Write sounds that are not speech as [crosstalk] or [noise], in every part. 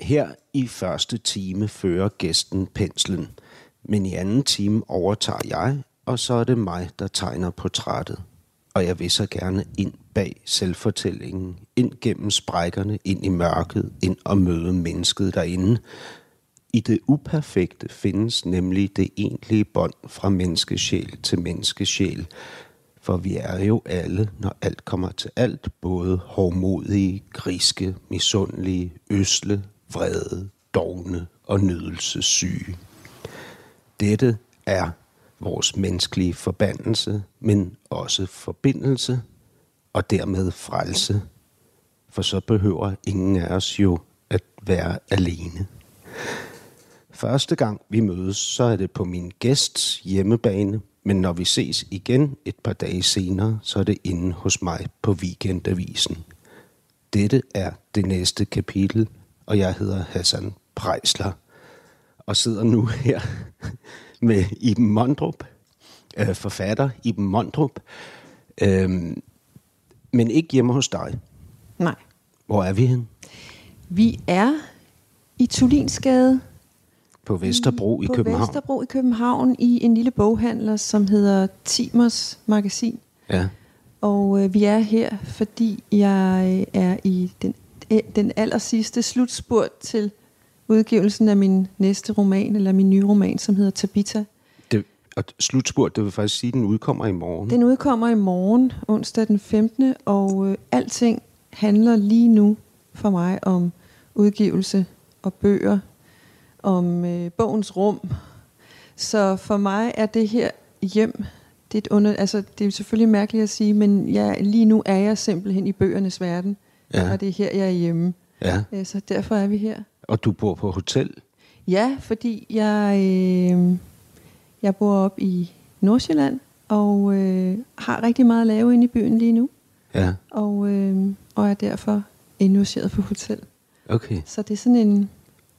Her i første time fører gæsten penslen, men i anden time overtager jeg, og så er det mig, der tegner portrættet. Og jeg vil så gerne ind bag selvfortællingen, ind gennem sprækkerne, ind i mørket, ind og møde mennesket derinde. I det uperfekte findes nemlig det egentlige bånd fra menneskesjæl til menneskesjæl, for vi er jo alle, når alt kommer til alt, både hårdmodige, griske, misundelige, øsle, vrede, dogne og nydelsessyge. Dette er vores menneskelige forbandelse, men også forbindelse og dermed frelse. For så behøver ingen af os jo at være alene. Første gang vi mødes, så er det på min gæsts hjemmebane, men når vi ses igen et par dage senere, så er det inde hos mig på Weekendavisen. Dette er det næste kapitel, og jeg hedder Hassan Prejsler, og sidder nu her med Iben Mondrup, øh, forfatter Iben Mondrup, øh, men ikke hjemme hos dig. Nej. Hvor er vi hen? Vi er i Tulinsgade På Vesterbro i på København. Vesterbro i København i en lille boghandler, som hedder Timers Magasin. Ja. Og øh, vi er her, fordi jeg øh, er i den, den aller sidste slutspurt til udgivelsen af min næste roman, eller min nye roman, som hedder Tabita. Det, og slutspurt, det vil faktisk sige, at den udkommer i morgen. Den udkommer i morgen, onsdag den 15. Og øh, alting handler lige nu for mig om udgivelse og bøger, om øh, bogens rum. Så for mig er det her hjem, det er, et under, altså, det er selvfølgelig mærkeligt at sige, men jeg, lige nu er jeg simpelthen i bøgernes verden, Ja. og det er her, jeg er hjemme. Ja. Øh, Så derfor er vi her. Og du bor på hotel. Ja, fordi jeg, øh, jeg bor op i Nordsjælland, og øh, har rigtig meget at lave inde i byen lige nu, Ja, og, øh, og er derfor indlogeret på hotel. okay. Så det er sådan en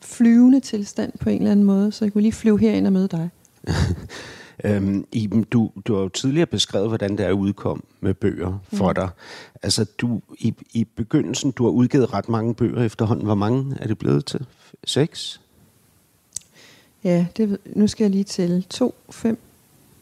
flyvende tilstand på en eller anden måde, så jeg kunne lige flyve herind og møde dig. [laughs] Øhm, Iben, du, du har jo tidligere beskrevet, hvordan det er udkom med bøger for Mm. dig. Altså, du, i, i begyndelsen, du har udgivet ret mange bøger efterhånden. Hvor mange er det blevet til? Seks? Ja, det, nu skal jeg lige tælle. 2, 5,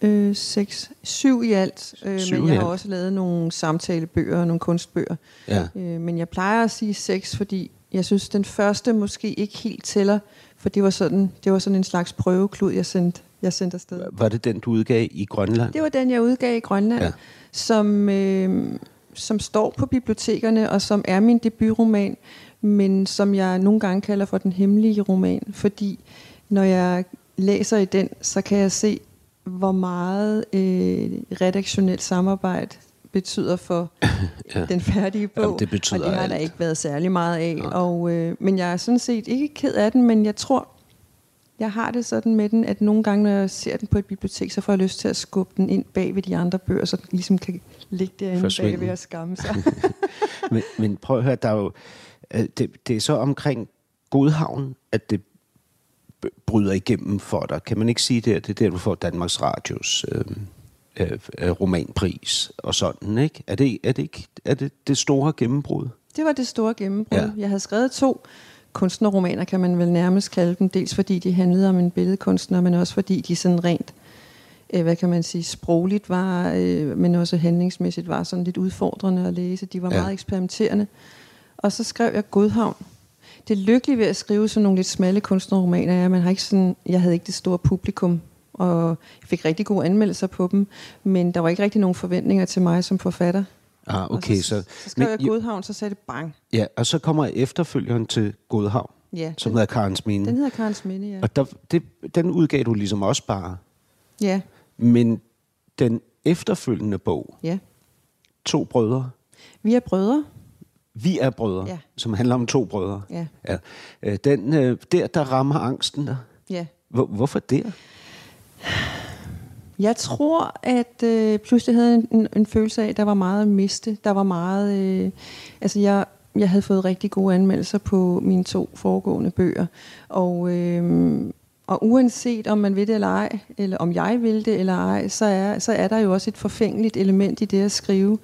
øh, 6, 7 i alt. Øh, Syv men jeg har alt. også lavet nogle samtalebøger og nogle kunstbøger. Ja. Øh, men jeg plejer at sige 6, fordi jeg synes, den første måske ikke helt tæller, for det var sådan, det var sådan en slags prøveklud, jeg sendte, jeg sendte afsted. Var det den, du udgav i Grønland? Det var den, jeg udgav i Grønland, Ja. som, øh, som står på bibliotekerne, og som er min debutroman, men som jeg nogle gange kalder for den hemmelige roman, fordi når jeg læser i den, så kan jeg se, hvor meget øh, redaktionelt samarbejde betyder for [coughs] Ja. den færdige bog. Jamen, det betyder og det har der alt. ikke været særlig meget af. Og, øh, men jeg er sådan set ikke ked af den, men jeg tror, jeg har det sådan med den, at nogle gange, når jeg ser den på et bibliotek, så får jeg lyst til at skubbe den ind bag ved de andre bøger, så den ligesom kan ligge derinde Forsvinde. bag ved at skamme sig. [laughs] men, men prøv at høre, der er jo, øh, det, det er så omkring Godhavn, at det bryder igennem for dig. Kan man ikke sige det? Det er der, du får Danmarks Radios øh, øh, øh, romanpris og sådan, ikke? Er det, er det ikke er det, det store gennembrud? det var det store gennembrud. Ja. Jeg havde skrevet to kunstnerromaner, kan man vel nærmest kalde dem. Dels fordi de handlede om en billedkunstner, men også fordi de sådan rent, øh, hvad kan man sige, sprogligt var, øh, men også handlingsmæssigt var sådan lidt udfordrende at læse. De var Ja. meget eksperimenterende. Og så skrev jeg Godhavn. Det lykkelige ved at skrive sådan nogle lidt smalle kunstnerromaner er, at man har ikke sådan, jeg havde ikke det store publikum, og jeg fik rigtig gode anmeldelser på dem, men der var ikke rigtig nogen forventninger til mig som forfatter. Ah, Og okay, så, så... så skrev men- jeg Godhavn, så sagde det bang. Ja, og så kommer efterfølgeren til Godhavn, Ja, som den, hedder Karens Mine. den hedder Karens Minde, ja. Og der, det, den udgav du ligesom også bare. Ja, Men den efterfølgende bog, ja. To Brødre, Vi er brødre. Vi er brødre, Ja. som handler om to brødre. Ja. Ja. Øh, Den, øh, der, der rammer angsten der. Ja, Hvor, hvorfor der? Jeg tror, at øh, pludselig havde jeg en, en følelse af, at der var meget at miste. Der var meget... Øh, altså, jeg, jeg havde fået rigtig gode anmeldelser på mine to foregående bøger. Og, øh, og uanset om man vil det eller ej, eller om jeg vil det eller ej, så er, så er der jo også et forfængeligt element i det at skrive.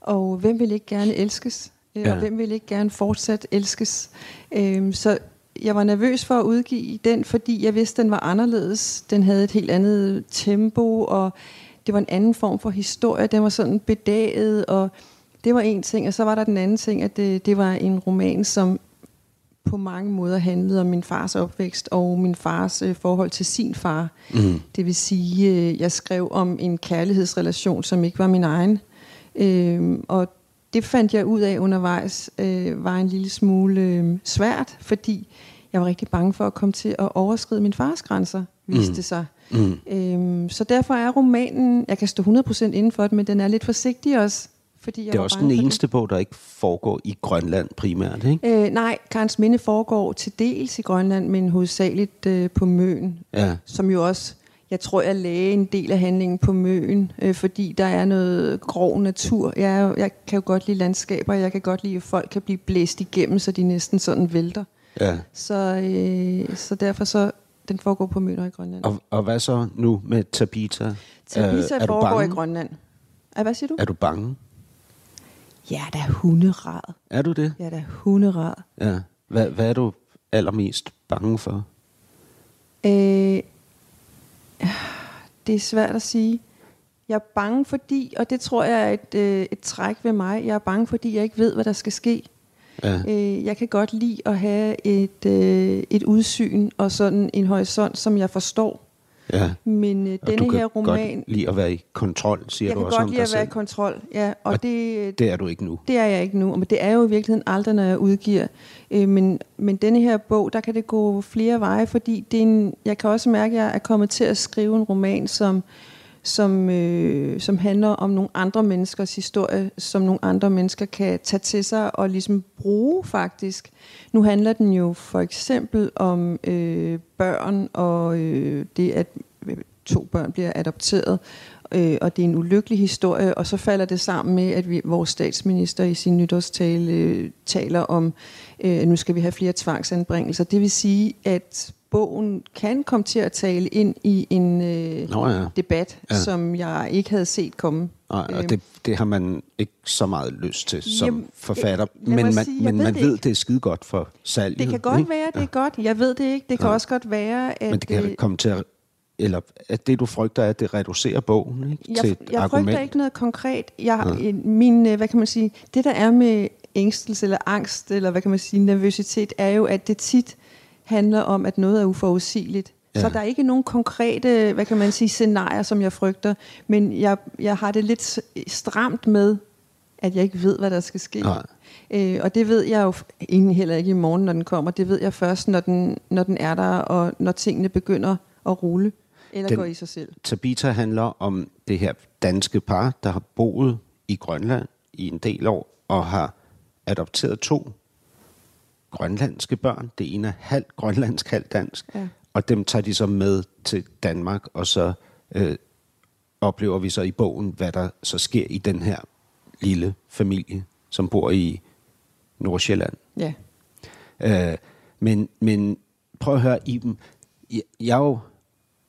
Og hvem vil ikke gerne elskes? Øh, ja. Og hvem vil ikke gerne fortsat elskes? Øh, så jeg var nervøs for at udgive den, fordi jeg vidste, den var anderledes. Den havde et helt andet tempo, og det var en anden form for historie. Den var sådan bedaget, og det var en ting. Og så var der den anden ting, at det, det var en roman, som på mange måder handlede om min fars opvækst og min fars øh, forhold til sin far. Mm. Det vil sige, øh, jeg skrev om en kærlighedsrelation, som ikke var min egen. Øh, og det fandt jeg ud af undervejs, øh, var en lille smule øh, svært, fordi jeg var rigtig bange for at komme til at overskride min fars grænser, viste mm. sig. Mm. Øhm, så derfor er romanen, jeg kan stå 100% inden for det, men den er lidt forsigtig også. Fordi jeg det er også den eneste det. bog, der ikke foregår i Grønland primært, ikke? Øh, nej, Karens Minde foregår til dels i Grønland, men hovedsageligt øh, på Møn, ja. som jo også jeg tror, jeg lagde en del af handlingen på Møen, øh, fordi der er noget grov natur. Jeg, jeg kan jo godt lide landskaber, og jeg kan godt lide, at folk kan blive blæst igennem, så de næsten sådan vælter. Ja. Så, øh, så derfor så, den foregår på Møn i Grønland. Og, og hvad så nu med Tabita? Tabita øh, foregår i Grønland. Ja, hvad siger du? Er du bange? Ja, der er hunderad. Er du det? Ja, der er hunderad. Ja. Hvad, hvad er du allermest bange for? Øh, det er svært at sige. Jeg er bange fordi, og det tror jeg er et, øh, et træk ved mig, jeg er bange fordi, jeg ikke ved, hvad der skal ske. Ja. Øh, jeg kan godt lide at have et, øh, et udsyn og sådan en horisont, som jeg forstår. Ja. Men øh, denne her roman... godt lide at være i kontrol, siger jeg du også om dig Jeg kan godt lide at være i kontrol, ja. Og, og det, det er du ikke nu? Det er jeg ikke nu, men det er jo i virkeligheden aldrig, når jeg udgiver. Øh, men, men denne her bog, der kan det gå flere veje, fordi det er en, jeg kan også mærke, at jeg er kommet til at skrive en roman, som som, øh, som handler om nogle andre menneskers historie, som nogle andre mennesker kan tage til sig og ligesom bruge faktisk. Nu handler den jo for eksempel om øh, børn og øh, det, at øh, to børn bliver adopteret, øh, og det er en ulykkelig historie, og så falder det sammen med, at vi, vores statsminister i sin nytårstale øh, taler om, øh, nu skal vi have flere tvangsanbringelser. Det vil sige, at bogen kan komme til at tale ind i en øh, Nå, ja. debat, ja. som jeg ikke havde set komme. Nej, og øhm. det, det har man ikke så meget lyst til som Jamen, forfatter, men man, sige, men ved man det ved, ikke. det er skide godt for salget. Det kan godt ikke? være, det er ja. godt. Jeg ved det ikke. Det kan ja. også godt være, at... Men det kan komme til at eller at det du frygter er, at det reducerer bogen ikke, jeg, til et jeg argument? frygter ikke noget konkret. Jeg, ja. min, øh, hvad kan man sige, det der er med ængstelse eller angst, eller hvad kan man sige, nervøsitet, er jo, at det tit handler om, at noget er uforudsigeligt. Ja. Så der er ikke nogen konkrete, hvad kan man sige, scenarier, som jeg frygter, men jeg, jeg har det lidt stramt med, at jeg ikke ved, hvad der skal ske. Nej. Øh, og det ved jeg jo egentlig heller ikke i morgen, når den kommer. Det ved jeg først, når den, når den er der, og når tingene begynder at rulle, eller den, gå i sig selv. Tabita handler om det her danske par, der har boet i Grønland i en del år, og har adopteret to grønlandske børn. Det ene er halvt grønlandsk, halvt dansk. Ja. Og dem tager de så med til Danmark, og så øh, oplever vi så i bogen, hvad der så sker i den her lille familie, som bor i Nordsjælland. Ja. Øh, men, men prøv at høre, Iben, jeg, jeg er jo,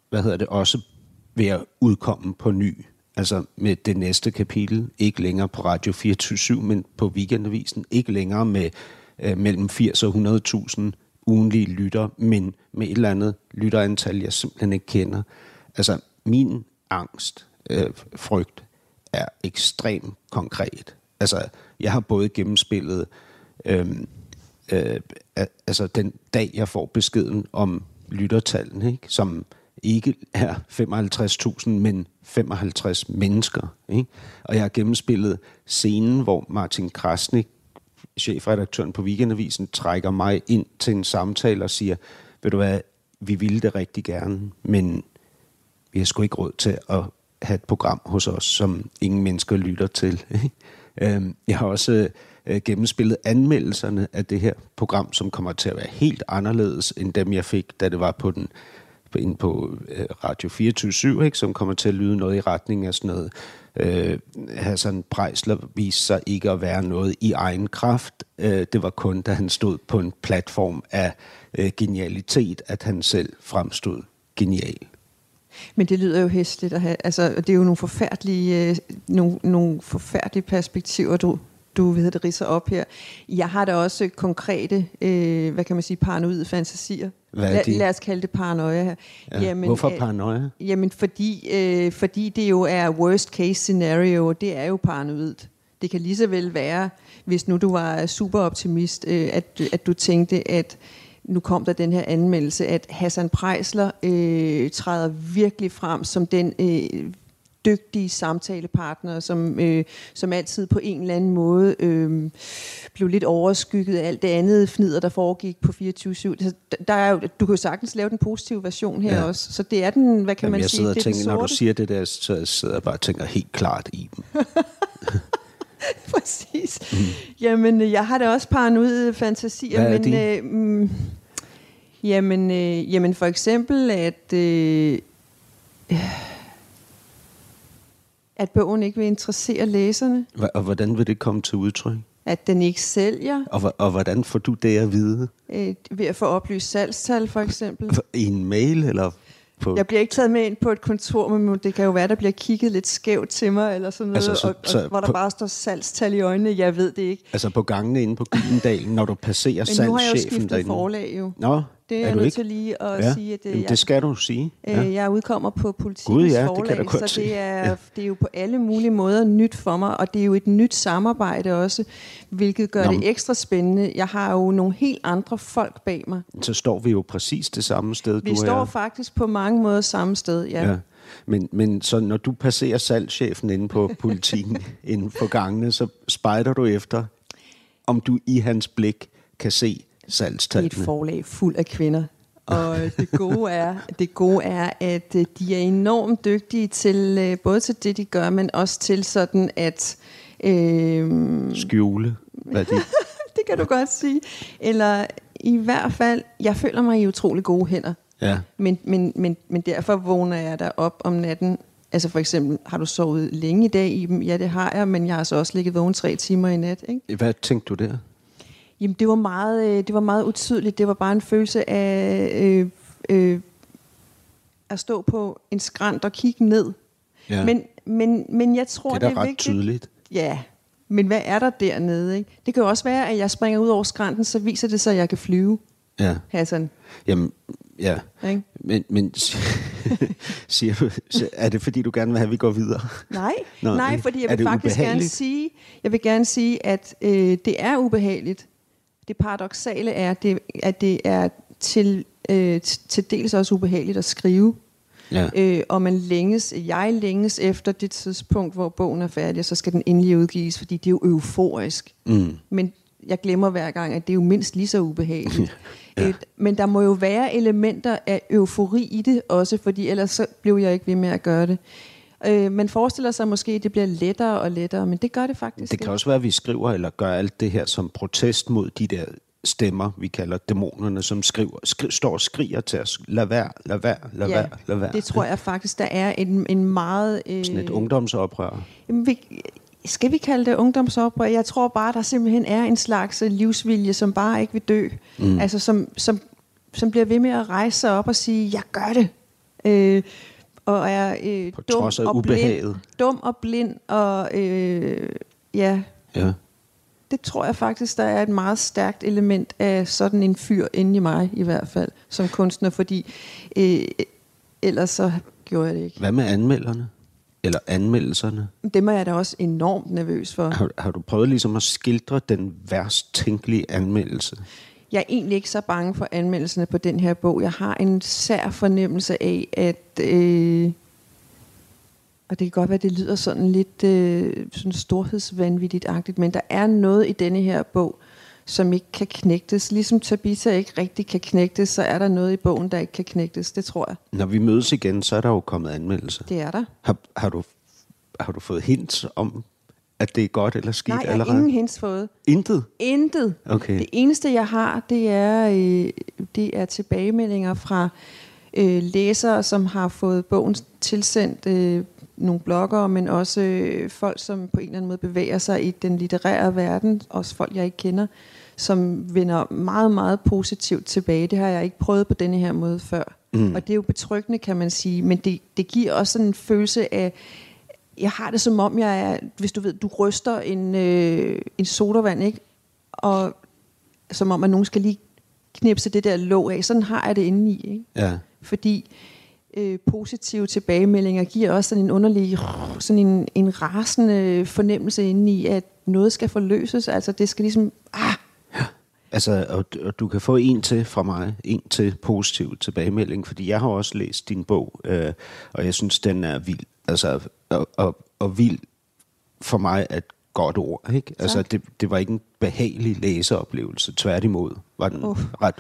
hvad hedder det, også ved at udkomme på ny, altså med det næste kapitel, ikke længere på Radio 24 men på Weekendavisen, ikke længere med øh, mellem 80 og 100.000 ugenlige lytter, men med et eller andet lytterantal, jeg simpelthen ikke kender. Altså, min angst, øh, frygt, er ekstremt konkret. Altså, jeg har både gennemspillet, øhm, øh, øh, altså den dag, jeg får beskeden om lyttertallene, ikke? som ikke er 55.000, men 55 mennesker. Ikke? Og jeg har gennemspillet scenen, hvor Martin Krasnik chefredaktøren på Weekendavisen trækker mig ind til en samtale og siger, ved du hvad, vi ville det rigtig gerne, men vi har sgu ikke råd til at have et program hos os, som ingen mennesker lytter til. [laughs] Øhm, jeg har også øh, gennemspillet anmeldelserne af det her program, som kommer til at være helt anderledes end dem, jeg fik, da det var på den ind på øh, Radio 24 ikke, som kommer til at lyde noget i retning af sådan noget. Øh, Hassan Prejsler viste sig ikke at være noget i egen kraft. Øh, det var kun, da han stod på en platform af øh, genialitet, at han selv fremstod genial. Men det lyder jo hæsligt at have, altså det er jo nogle forfærdelige, øh, nogle, nogle forfærdelige perspektiver, du, du ved det ridser op her. Jeg har da også konkrete, øh, hvad kan man sige, paranoide fantasier. Hvad er de? Lad, lad os kalde det paranoia her. Ja. Hvorfor øh, paranoia? Jamen fordi, øh, fordi det jo er worst case scenario, det er jo paranoidt. Det kan lige så vel være, hvis nu du var super optimist, øh, at, at du tænkte, at nu kom der den her anmeldelse, at Hassan Prejsler øh, træder virkelig frem som den øh, dygtige samtalepartner, som, øh, som altid på en eller anden måde øh, blev lidt overskygget af alt det andet fnider, der foregik på 24-7. Der er jo, du kan jo sagtens lave den positive version her Ja. også. Så det er den, hvad kan Jamen, man jeg sige, sidder og det er tænker, når du siger det der, så sidder jeg bare og tænker helt klart i dem. [laughs] Præcis. Mm. Jamen, øh, jeg har da også paranoide fantasier, Hvad men øh, mm, jamen, øh, jamen for eksempel at øh, at bogen ikke vil interessere læserne, Og hvordan vil det komme til udtryk? at den ikke sælger Og, og hvordan får du det at vide? øh, ved at få oplyst salgstal for eksempel. I en mail eller på... Jeg bliver ikke taget med ind på et kontor, men det kan jo være, der bliver kigget lidt skævt til mig, eller sådan noget, Altså, altså, så- og, og, så hvor der på- bare står salgstal i øjnene. Jeg ved det ikke. Altså på gangene inde på Gyldendal, når du passerer Men nu har jeg jo salgschefen skiftet derinde. forlag jo. Nå, Det er, er jeg nødt ikke? til lige at Ja. sige, at øh, Jamen, jeg, det skal du sige. Ja. Øh, jeg udkommer på Politikens Gud, ja, det kan forlag, da godt så det er, Ja. det er jo på alle mulige måder nyt for mig, og det er jo et nyt samarbejde også, hvilket gør Nå, det ekstra spændende. Jeg har jo nogle helt andre folk bag mig. Så står vi jo præcis det samme sted, Vi du står er. faktisk på mange måder samme sted, ja. Ja. Men, men så når du passerer salgschefen inde på politikken, [laughs] inden på gangene, så spejder du efter, om du i hans blik kan se Det er et salgstallene. forlag fuld af kvinder. Og det gode er, det gode er, at øh, de er enormt dygtige til øh, både til det, de gør, men også til sådan at øh, Skjule, hvad de... [laughs] det kan du godt sige. Eller i hvert fald, jeg føler mig i utrolig gode hænder. Ja. Men, men, men, men derfor vågner jeg der op om natten. Altså for eksempel, har du sovet længe i dag i dem? Ja, det har jeg, men jeg har så også ligget vågen tre timer i nat. Ikke? Hvad tænkte du der? Jamen, det var, meget, øh, det var meget utydeligt. Det var bare en følelse af øh, øh, at stå på en skrant og kigge ned. Ja. Men, men, men jeg tror, det er det er ret vigtigt. tydeligt. Ja, men hvad er der dernede? Ikke? Det kan jo også være, at jeg springer ud over skrænten, så viser det sig, at jeg kan flyve, Ja. Hassan. Jamen, ja. Ikke? Men, men [laughs] siger du, er det fordi, du gerne vil have, at vi går videre? Nej, Nå, nej, fordi jeg vil faktisk gerne ubehageligt? sige, jeg vil gerne sige, at øh, det er ubehageligt. Det paradoxale er, det, at det er til, øh, til dels også ubehageligt at skrive. Ja. Øh, og man længes, jeg længes efter det tidspunkt, hvor bogen er færdig, og så skal den endelig udgives, fordi det er jo euforisk. Mm. Men jeg glemmer hver gang, at det er jo mindst lige så ubehageligt. [laughs] ja. Men der må jo være elementer af eufori i det også, fordi ellers så blev jeg ikke ved med at gøre det. Øh, man forestiller sig måske, at det bliver lettere og lettere, men det gør det faktisk Det kan ikke. også være, at vi skriver eller gør alt det her som protest mod de der stemmer, vi kalder dæmonerne, som skriver, skri, står og skriger til os. Lad være, lad være, lad ja, være, lad være. det tror jeg faktisk, der er en, en meget... Øh, Sådan et ungdomsoprør. Jamen, vi, skal vi kalde det ungdomsoprør? Jeg tror bare, der simpelthen er en slags øh, livsvilje, som bare ikke vil dø. Mm. Altså, som, som, som bliver ved med at rejse sig op og sige, jeg gør det. Øh, og er øh, På dum trods af og ubehaget. blind, dum og blind, og øh, ja, Ja. det tror jeg faktisk, der er et meget stærkt element af sådan en fyr inde i mig, i hvert fald, som kunstner, fordi øh, ellers så gjorde jeg det ikke. Hvad med anmelderne? Eller anmeldelserne? Dem er jeg da også enormt nervøs for. Har, har du prøvet ligesom at skildre den værst tænkelige anmeldelse? Jeg er egentlig ikke så bange for anmeldelserne på den her bog. Jeg har en sær fornemmelse af, at... Øh, og det kan godt være, at det lyder sådan lidt øh, sådan storhedsvanvittigt-agtigt, men der er noget i denne her bog, som ikke kan knægtes. Ligesom Tabitha ikke rigtig kan knægtes, så er der noget i bogen, der ikke kan knægtes. Det tror jeg. Når vi mødes igen, så er der jo kommet anmeldelser. Det er der. Har, har, du, har du fået hints om, at det er godt eller skidt Nej, jeg har allerede? ingen hints fået. Intet? Intet. Okay. Det eneste, jeg har, det er, øh, det er tilbagemeldinger fra øh, læsere, som har fået bogen tilsendt, øh, nogle bloggere, men også øh, folk, som på en eller anden måde bevæger sig i den litterære verden, også folk, jeg ikke kender, som vender meget, meget positivt tilbage. Det har jeg ikke prøvet på denne her måde før. Mm. Og det er jo betryggende, kan man sige, men det, det giver også en følelse af, jeg har det som om, jeg er, hvis du ved, du ryster en, øh, en sodavand, ikke? Og som om, at nogen skal lige knipse det der låg af. Sådan har jeg det inde i, ikke? Ja. Fordi øh, positive tilbagemeldinger giver også sådan en underlig, sådan en, en rasende fornemmelse inde i, at noget skal forløses. Altså det skal ligesom, ah, Altså, og, og du kan få en til fra mig, en til positiv tilbagemelding, fordi jeg har også læst din bog, øh, og jeg synes, den er vild. Altså, og, og, og vild for mig er et godt ord, ikke? Altså, det, det var ikke en behagelig læseoplevelse. Tværtimod var den Uh. ret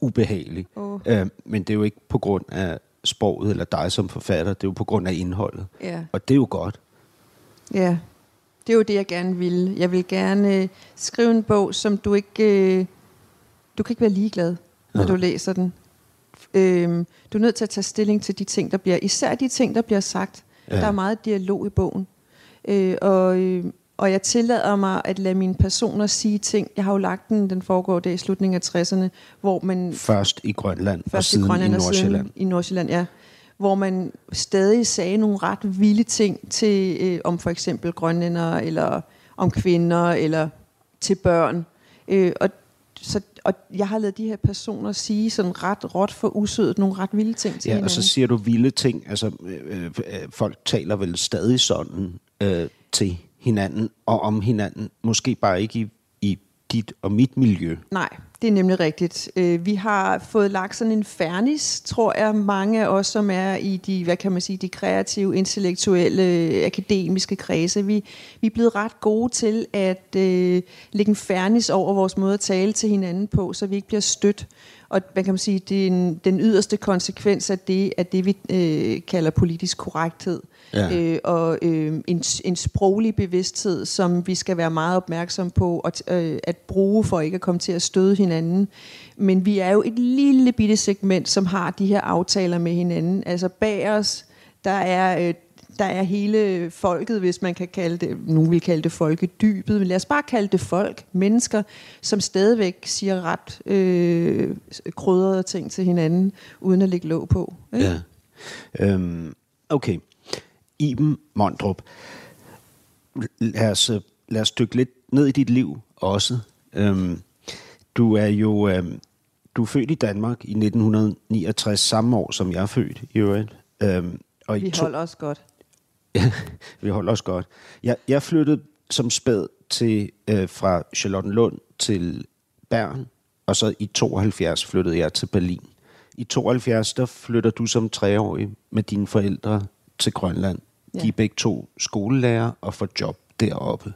ubehagelig. Uh. Øh, men det er jo ikke på grund af sproget eller dig som forfatter, det er jo på grund af indholdet. ja. Og det er jo godt. Ja, det er jo det, jeg gerne vil. Jeg vil gerne øh, skrive en bog, som du ikke... Øh, du kan ikke være ligeglad, når Ja. du læser den. Øhm, du er nødt til at tage stilling til de ting, der bliver... Især de ting, der bliver sagt. Ja. Der er meget dialog i bogen. Øh, og, øh, og jeg tillader mig at lade mine personer sige ting. Jeg har jo lagt den, den foregår der i slutningen af 60'erne, hvor man Først i Grønland, og Først i siden Grønland i og Nordsjælland. siden i Nordsjælland, ja. Hvor man stadig sagde nogle ret vilde ting til, øh, om for eksempel grønlænder, eller om kvinder, eller til børn. Øh, og, så, og jeg har lavet de her personer sige sådan ret råt for usødet nogle ret vilde ting til Ja, hinanden. og så siger du vilde ting. Altså, øh, øh, folk taler vel stadig sådan øh, til hinanden og om hinanden. Måske bare ikke i, i dit og mit miljø. Nej, det er nemlig rigtigt. Øh, vi har fået lagt sådan en fernis, tror jeg, mange af os, som er i de, hvad kan man sige, de kreative, intellektuelle, akademiske kredse. Vi, vi er blevet ret gode til at øh, lægge en fernis over vores måde at tale til hinanden på, så vi ikke bliver stødt. Og hvad kan man sige, det er en, den yderste konsekvens af det, er det vi øh, kalder politisk korrekthed. Ja. Øh, og øh, en, en sproglig bevidsthed, som vi skal være meget opmærksom på at, øh, at bruge for ikke at komme til at støde hinanden. Men vi er jo et lille bitte segment, som har de her aftaler med hinanden. Altså bag os, der er... Øh, der er hele folket, hvis man kan kalde det, nogen vil kalde det folkedybet, men lad os bare kalde det folk, mennesker, som stadigvæk siger ret øh, krydrede ting til hinanden, uden at lægge låg på. Ikke? Ja. Øhm, okay. Iben Mondrup. Lad os, øh, lad os dykke lidt ned i dit liv også. Øhm, du er jo øhm, du er født i Danmark i 1969, samme år som jeg er født i øvrigt. Øhm, og i Vi to- holder os godt. [laughs] Vi holder os godt. Jeg, jeg flyttede som spæd til, øh, fra Charlottenlund til Bern, og så i 72 flyttede jeg til Berlin. I 72, der flytter du som treårig med dine forældre til Grønland. Ja. De er begge to skolelærer og får job deroppe.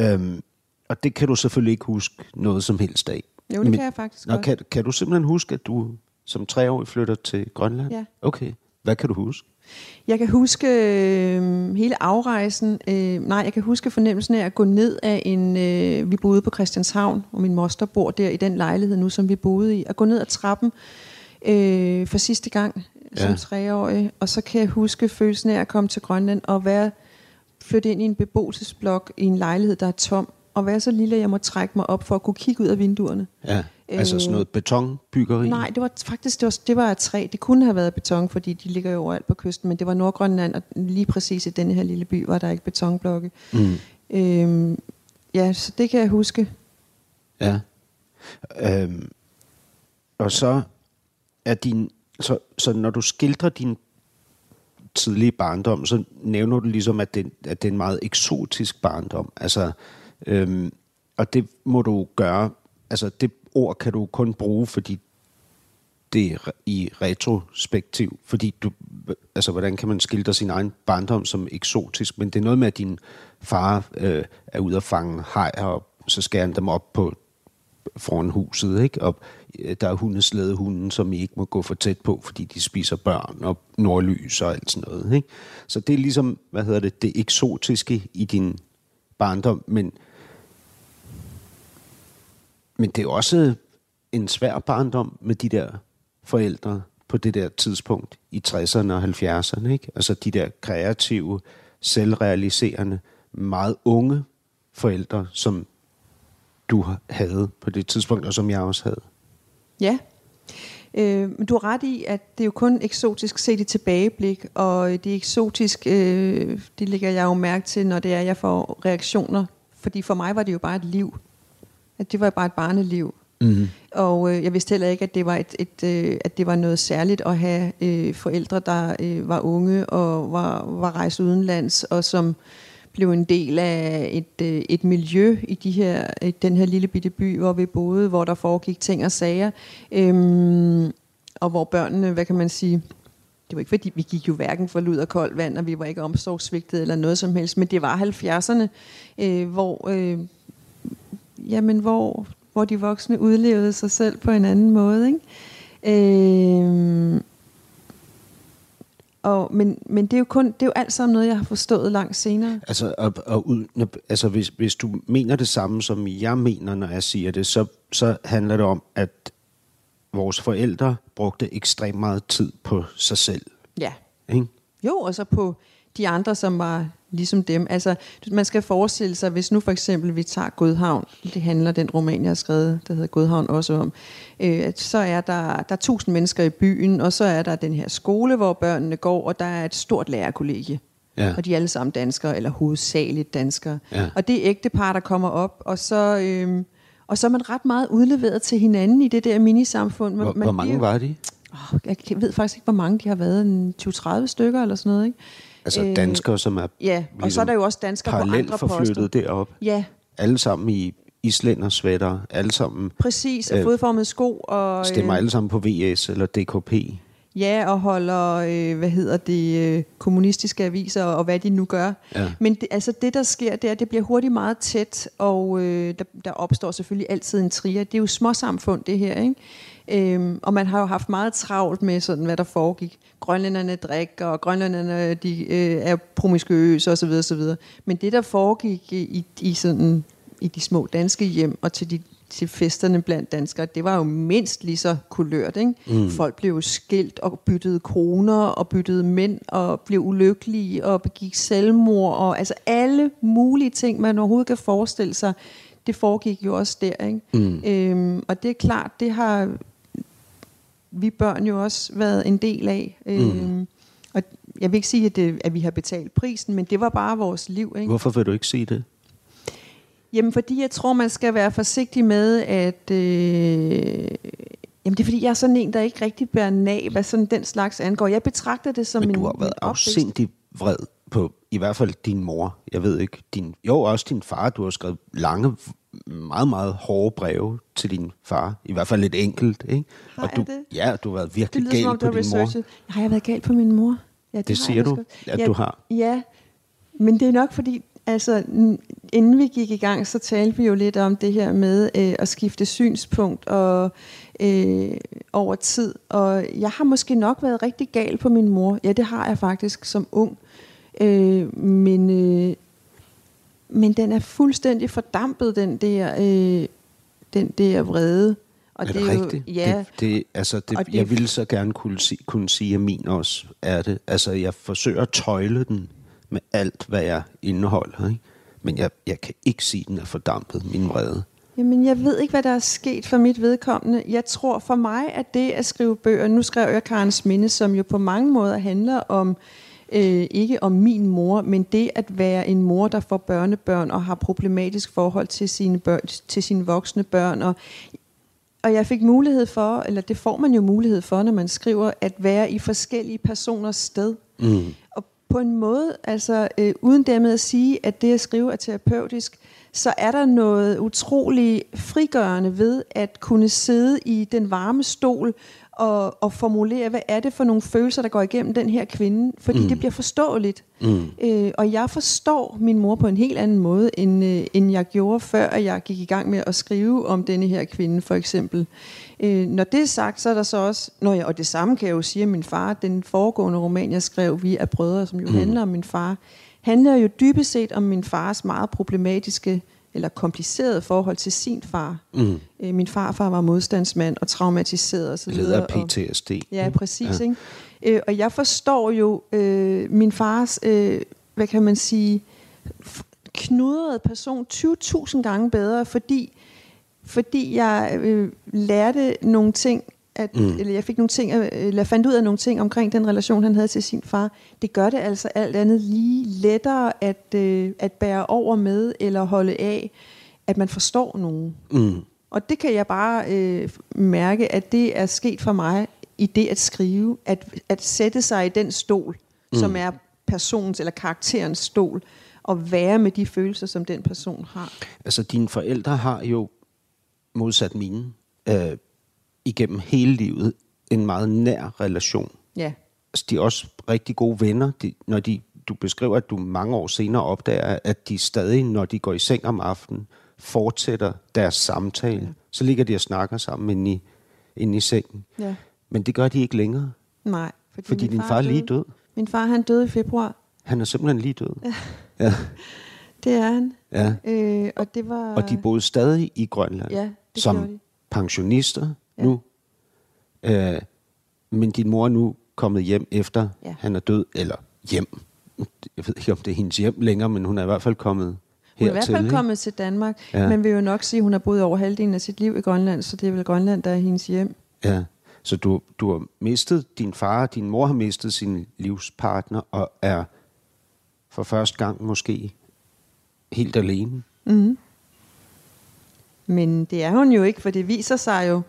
Øhm, og det kan du selvfølgelig ikke huske noget som helst af. Jo, det kan jeg faktisk Nå, godt. kan, kan du simpelthen huske, at du som treårig flytter til Grønland? Ja. Okay. Hvad kan du huske? Jeg kan huske øh, hele afrejsen. Øh, nej, jeg kan huske fornemmelsen af at gå ned af en... Øh, vi boede på Christianshavn, og min moster bor der i den lejlighed nu, som vi boede i. At gå ned ad trappen øh, for sidste gang som Ja. treårig. Og så kan jeg huske følelsen af at komme til Grønland og være flytte ind i en beboelsesblok i en lejlighed, der er tom. Og være så lille, at jeg må trække mig op for at kunne kigge ud af vinduerne. Ja, altså sådan noget betonbyggeri? Nej, det var faktisk det var, det var af træ. Det kunne have været beton, fordi de ligger jo overalt på kysten, men det var Nordgrønland, og lige præcis i denne her lille by var der ikke betonblokke. Mm. Øhm, ja, så det kan jeg huske. Ja. Øhm, og så er din... Så, så når du skildrer din tidlige barndom, så nævner du ligesom, at det, at det er en meget eksotisk barndom. Altså, øhm, og det må du gøre... Altså, det ord kan du kun bruge, fordi det er i retrospektiv, fordi du, altså hvordan kan man skildre sin egen barndom som eksotisk, men det er noget med, at din far øh, er ude at fange hajer, og så skærer han dem op på foran huset, ikke? Og Øh, der er hundeslædehunden, som I ikke må gå for tæt på, fordi de spiser børn og nordlys og alt sådan noget, ikke? Så det er ligesom, hvad hedder det, det eksotiske i din barndom, men men det er også en svær barndom med de der forældre. på det der tidspunkt i 60'erne og 70'erne. Ikke? Altså de der kreative, selvrealiserende, meget unge forældre, som du havde på det tidspunkt, og som jeg også havde. Ja, Øh, men du har ret i, at det er jo kun eksotisk set i tilbageblik, og det eksotisk, øh, det lægger jeg jo mærke til, når det er, at jeg får reaktioner. Fordi for mig var det jo bare et liv. At det var bare et barneliv. Mm-hmm. Og øh, jeg vidste heller ikke, at det var et, et øh, at det var noget særligt at have øh, forældre, der øh, var unge og var, var rejst udenlands, og som blev en del af et, øh, et miljø i de her, i den her lille bitte by, hvor vi boede, hvor der foregik ting og sager, øhm, og hvor børnene, hvad kan man sige, det var ikke fordi, vi gik jo hverken for lud og koldt vand, og vi var ikke omsorgsvigtet eller noget som helst, men det var 70'erne, øh, hvor, øh, jamen, hvor, hvor de voksne udlevede sig selv på en anden måde. Ikke? Øh, og, men, men det er jo kun det er jo alt sammen noget, jeg har forstået langt senere. Altså, og, og ud, altså hvis, hvis du mener det samme, som jeg mener, når jeg siger det, så, så handler det om, at vores forældre brugte ekstremt meget tid på sig selv. Ja. Ikke? Jo, og så på de andre, som var ligesom dem. Altså, man skal forestille sig, hvis nu for eksempel vi tager Godhavn, det handler den roman, jeg har skrevet, der hedder Godhavn også om, øh, så er der, der er tusind mennesker i byen, og så er der den her skole, hvor børnene går, og der er et stort lærerkollegie. Ja. Og de er alle sammen danskere, eller hovedsageligt danskere. Ja. Og det er ægte par, der kommer op, og så... Øh, og så er man ret meget udleveret til hinanden i det der minisamfund. Hvor, man hvor mange bliver, var de? Oh, jeg ved faktisk ikke, hvor mange de har været. 20-30 stykker eller sådan noget, ikke? Altså øh, danskere, som er Ja, og ligesom så er der jo også danskere på andre forflyttet derop. Ja. Alle sammen i islænder sweater, alle sammen... Præcis, og øh, fodformede sko. Og, stemmer øh, alle sammen på VS eller DKP. Ja, og holder, øh, hvad hedder det, øh, kommunistiske aviser, og hvad de nu gør. Ja. Men det, altså det, der sker, det er, at det bliver hurtigt meget tæt, og øh, der, der opstår selvfølgelig altid en trier. Det er jo småsamfund, det her, ikke? Øhm, og man har jo haft meget travlt med, sådan, hvad der foregik. Grønlænderne drikker, og grønlænderne de, øh, er promiskuøse osv. osv. Men det, der foregik i, i, sådan, i de små danske hjem, og til de til festerne blandt danskere, det var jo mindst lige så kulørt. Ikke? Mm. Folk blev jo skilt og byttede kroner og byttede mænd og blev ulykkelige og begik selvmord og altså alle mulige ting, man overhovedet kan forestille sig, det foregik jo også der. Ikke? Mm. Øhm, og det er klart, det har vi børn jo også været en del af. Mm. Øhm, og jeg vil ikke sige, at, det, at vi har betalt prisen, men det var bare vores liv. Ikke? Hvorfor vil du ikke sige det? Jamen, fordi jeg tror, man skal være forsigtig med, at... Øh, jamen, det er fordi, jeg er sådan en, der ikke rigtig bærer nag, hvad sådan den slags angår. Jeg betragter det som Men min du har været afsindig vred på i hvert fald din mor. Jeg ved ikke, din, jo også din far. Du har skrevet lange, meget, meget hårde breve til din far. I hvert fald lidt enkelt, ikke? Har og du, det? Ja, du har været virkelig det gal som om, på din researchet. mor. Har jeg været gal på min mor? Ja, det, det siger du, at ja, du har. Ja, men det er nok fordi, altså, inden vi gik i gang, så talte vi jo lidt om det her med øh, at skifte synspunkt og øh, over tid. Og jeg har måske nok været rigtig gal på min mor. Ja, det har jeg faktisk som ung. Øh, men, øh, men den er fuldstændig fordampet, den der, øh, den der vrede. Og er det, det er rigtigt? Jo, ja. Det, det, altså det, det, jeg ville så gerne kunne, sige, kunne sige, at min også er det. Altså, jeg forsøger at tøjle den med alt, hvad jeg indeholder. Ikke? Men jeg, jeg kan ikke sige, at den er fordampet, min vrede. Jamen, jeg ved ikke, hvad der er sket for mit vedkommende. Jeg tror for mig, at det at skrive bøger, nu skrev jeg Karens Minde, som jo på mange måder handler om, øh, ikke om min mor, men det at være en mor, der får børnebørn og har problematisk forhold til sine, børn, til sine voksne børn. Og, og jeg fik mulighed for, eller det får man jo mulighed for, når man skriver, at være i forskellige personers sted. Mm. Og på en måde, altså øh, uden dermed at sige, at det at skrive er terapeutisk, så er der noget utrolig frigørende ved at kunne sidde i den varme stol og, og formulere, hvad er det for nogle følelser, der går igennem den her kvinde, fordi mm. det bliver forståeligt. Mm. Øh, og jeg forstår min mor på en helt anden måde, end, øh, end jeg gjorde, før at jeg gik i gang med at skrive om denne her kvinde, for eksempel. Øh, når det er sagt, så er der så også, når jeg, og det samme kan jeg jo sige at min far, den foregående roman, jeg skrev, Vi er brødre, som jo mm. handler om min far, handler jo dybest set om min fars meget problematiske eller kompliceret forhold til sin far. Mm. Øh, min farfar var modstandsmand og traumatiseret osv. Leder PTSD. Ja, præcis. Ja. Ikke? Øh, og jeg forstår jo øh, min fars, øh, hvad kan man sige, knudrede person 20.000 gange bedre, fordi, fordi jeg øh, lærte nogle ting, at, mm. eller jeg fik nogle ting, eller fandt ud af nogle ting omkring den relation, han havde til sin far. Det gør det altså alt andet lige lettere at, øh, at bære over med, eller holde af, at man forstår nogen. Mm. Og det kan jeg bare øh, mærke, at det er sket for mig i det at skrive, at, at sætte sig i den stol, mm. som er personens eller karakterens stol, og være med de følelser, som den person har. Altså, dine forældre har jo modsat mine, øh, igennem hele livet, en meget nær relation. Ja. Altså, de er også rigtig gode venner, de, når de, du beskriver, at du mange år senere opdager, at de stadig, når de går i seng om aftenen, fortsætter deres samtale. Ja. Så ligger de og snakker sammen inde i, inde i sengen. Ja. Men det gør de ikke længere. Nej. Fordi, fordi din far, far er lige død. Min far, han døde i februar. Han er simpelthen lige død. Ja. [laughs] ja. Det er han. Ja. Øh, og, det var... og de boede stadig i Grønland. Ja, det som de. pensionister ja. nu. Øh, men din mor er nu kommet hjem efter ja. han er død. Eller hjem. Jeg ved ikke, om det er hendes hjem længere, men hun er i hvert fald kommet hun er i hvert fald kommet til Danmark, ja. men vil jo nok sige, at hun har boet over halvdelen af sit liv i Grønland, så det er vel Grønland, der er hendes hjem. Ja, så du, du har mistet din far, din mor har mistet sin livspartner, og er for første gang måske helt alene. Mm. Men det er hun jo ikke, for det viser sig jo,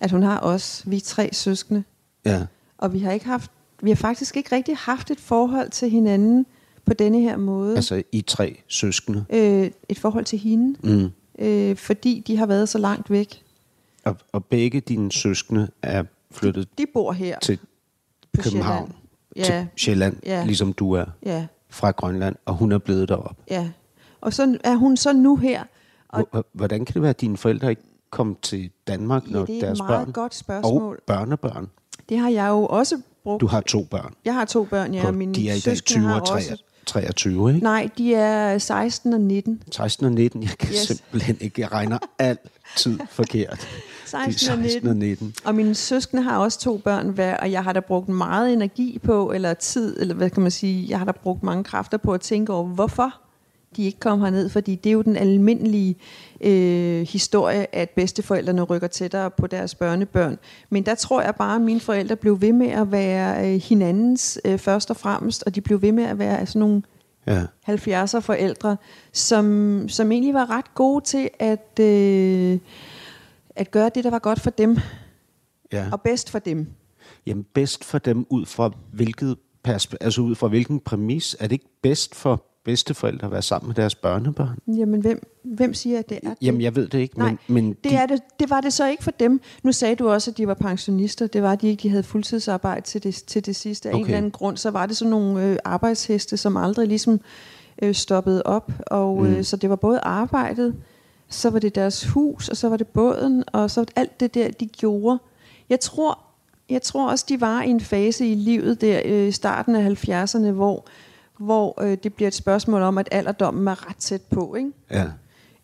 at hun har os, vi tre søskende. Ja. Og vi har ikke haft, vi har faktisk ikke rigtig haft et forhold til hinanden på denne her måde. Altså i tre søskende? Øh, et forhold til hende. Mm. Øh, fordi de har været så langt væk. Og, og begge dine søskende er flyttet de, de bor her til på København, Sjælland. til ja. Sjælland, ja. ligesom du er ja. fra Grønland, og hun er blevet derop. Ja, og så er hun så nu her. Og Hvordan kan det være, at dine forældre ikke kom til Danmark, ja, når det er deres et meget børn godt spørgsmål. og børnebørn? Det har jeg jo også brugt. Du har to børn. Jeg har to børn, ja. På, mine de er i dag 20 og 3, 23, ikke? Nej, de er 16 og 19. 16 og 19, jeg kan yes. simpelthen ikke, jeg regner altid [laughs] forkert. 16, de 16 og 19. og 19. Og mine søskende har også to børn hver, og jeg har da brugt meget energi på, eller tid, eller hvad kan man sige, jeg har da brugt mange kræfter på at tænke over, hvorfor de ikke kom herned, fordi det er jo den almindelige øh, historie, at bedsteforældrene rykker tættere på deres børnebørn. Men der tror jeg bare, at mine forældre blev ved med at være øh, hinandens øh, først og fremmest, og de blev ved med at være sådan nogle ja. 70'er forældre, som, som egentlig var ret gode til at, øh, at gøre det, der var godt for dem, ja. og bedst for dem. Jamen bedst for dem ud fra hvilket altså ud fra hvilken præmis? Er det ikke bedst for bedsteforældre at være sammen med deres børnebørn? Jamen, hvem, hvem siger, at det er det? Jamen, jeg ved det ikke, Nej, men... men det, de... er det, det var det så ikke for dem. Nu sagde du også, at de var pensionister. Det var de ikke. De havde fuldtidsarbejde til det, til det sidste. Af okay. en eller anden grund, så var det sådan nogle øh, arbejdsheste, som aldrig ligesom øh, stoppede op. Og mm. øh, så det var både arbejdet, så var det deres hus, og så var det båden, og så alt det der, de gjorde. Jeg tror, jeg tror også, de var i en fase i livet der øh, i starten af 70'erne, hvor hvor øh, det bliver et spørgsmål om, at alderdommen er ret tæt på. Ikke? Ja.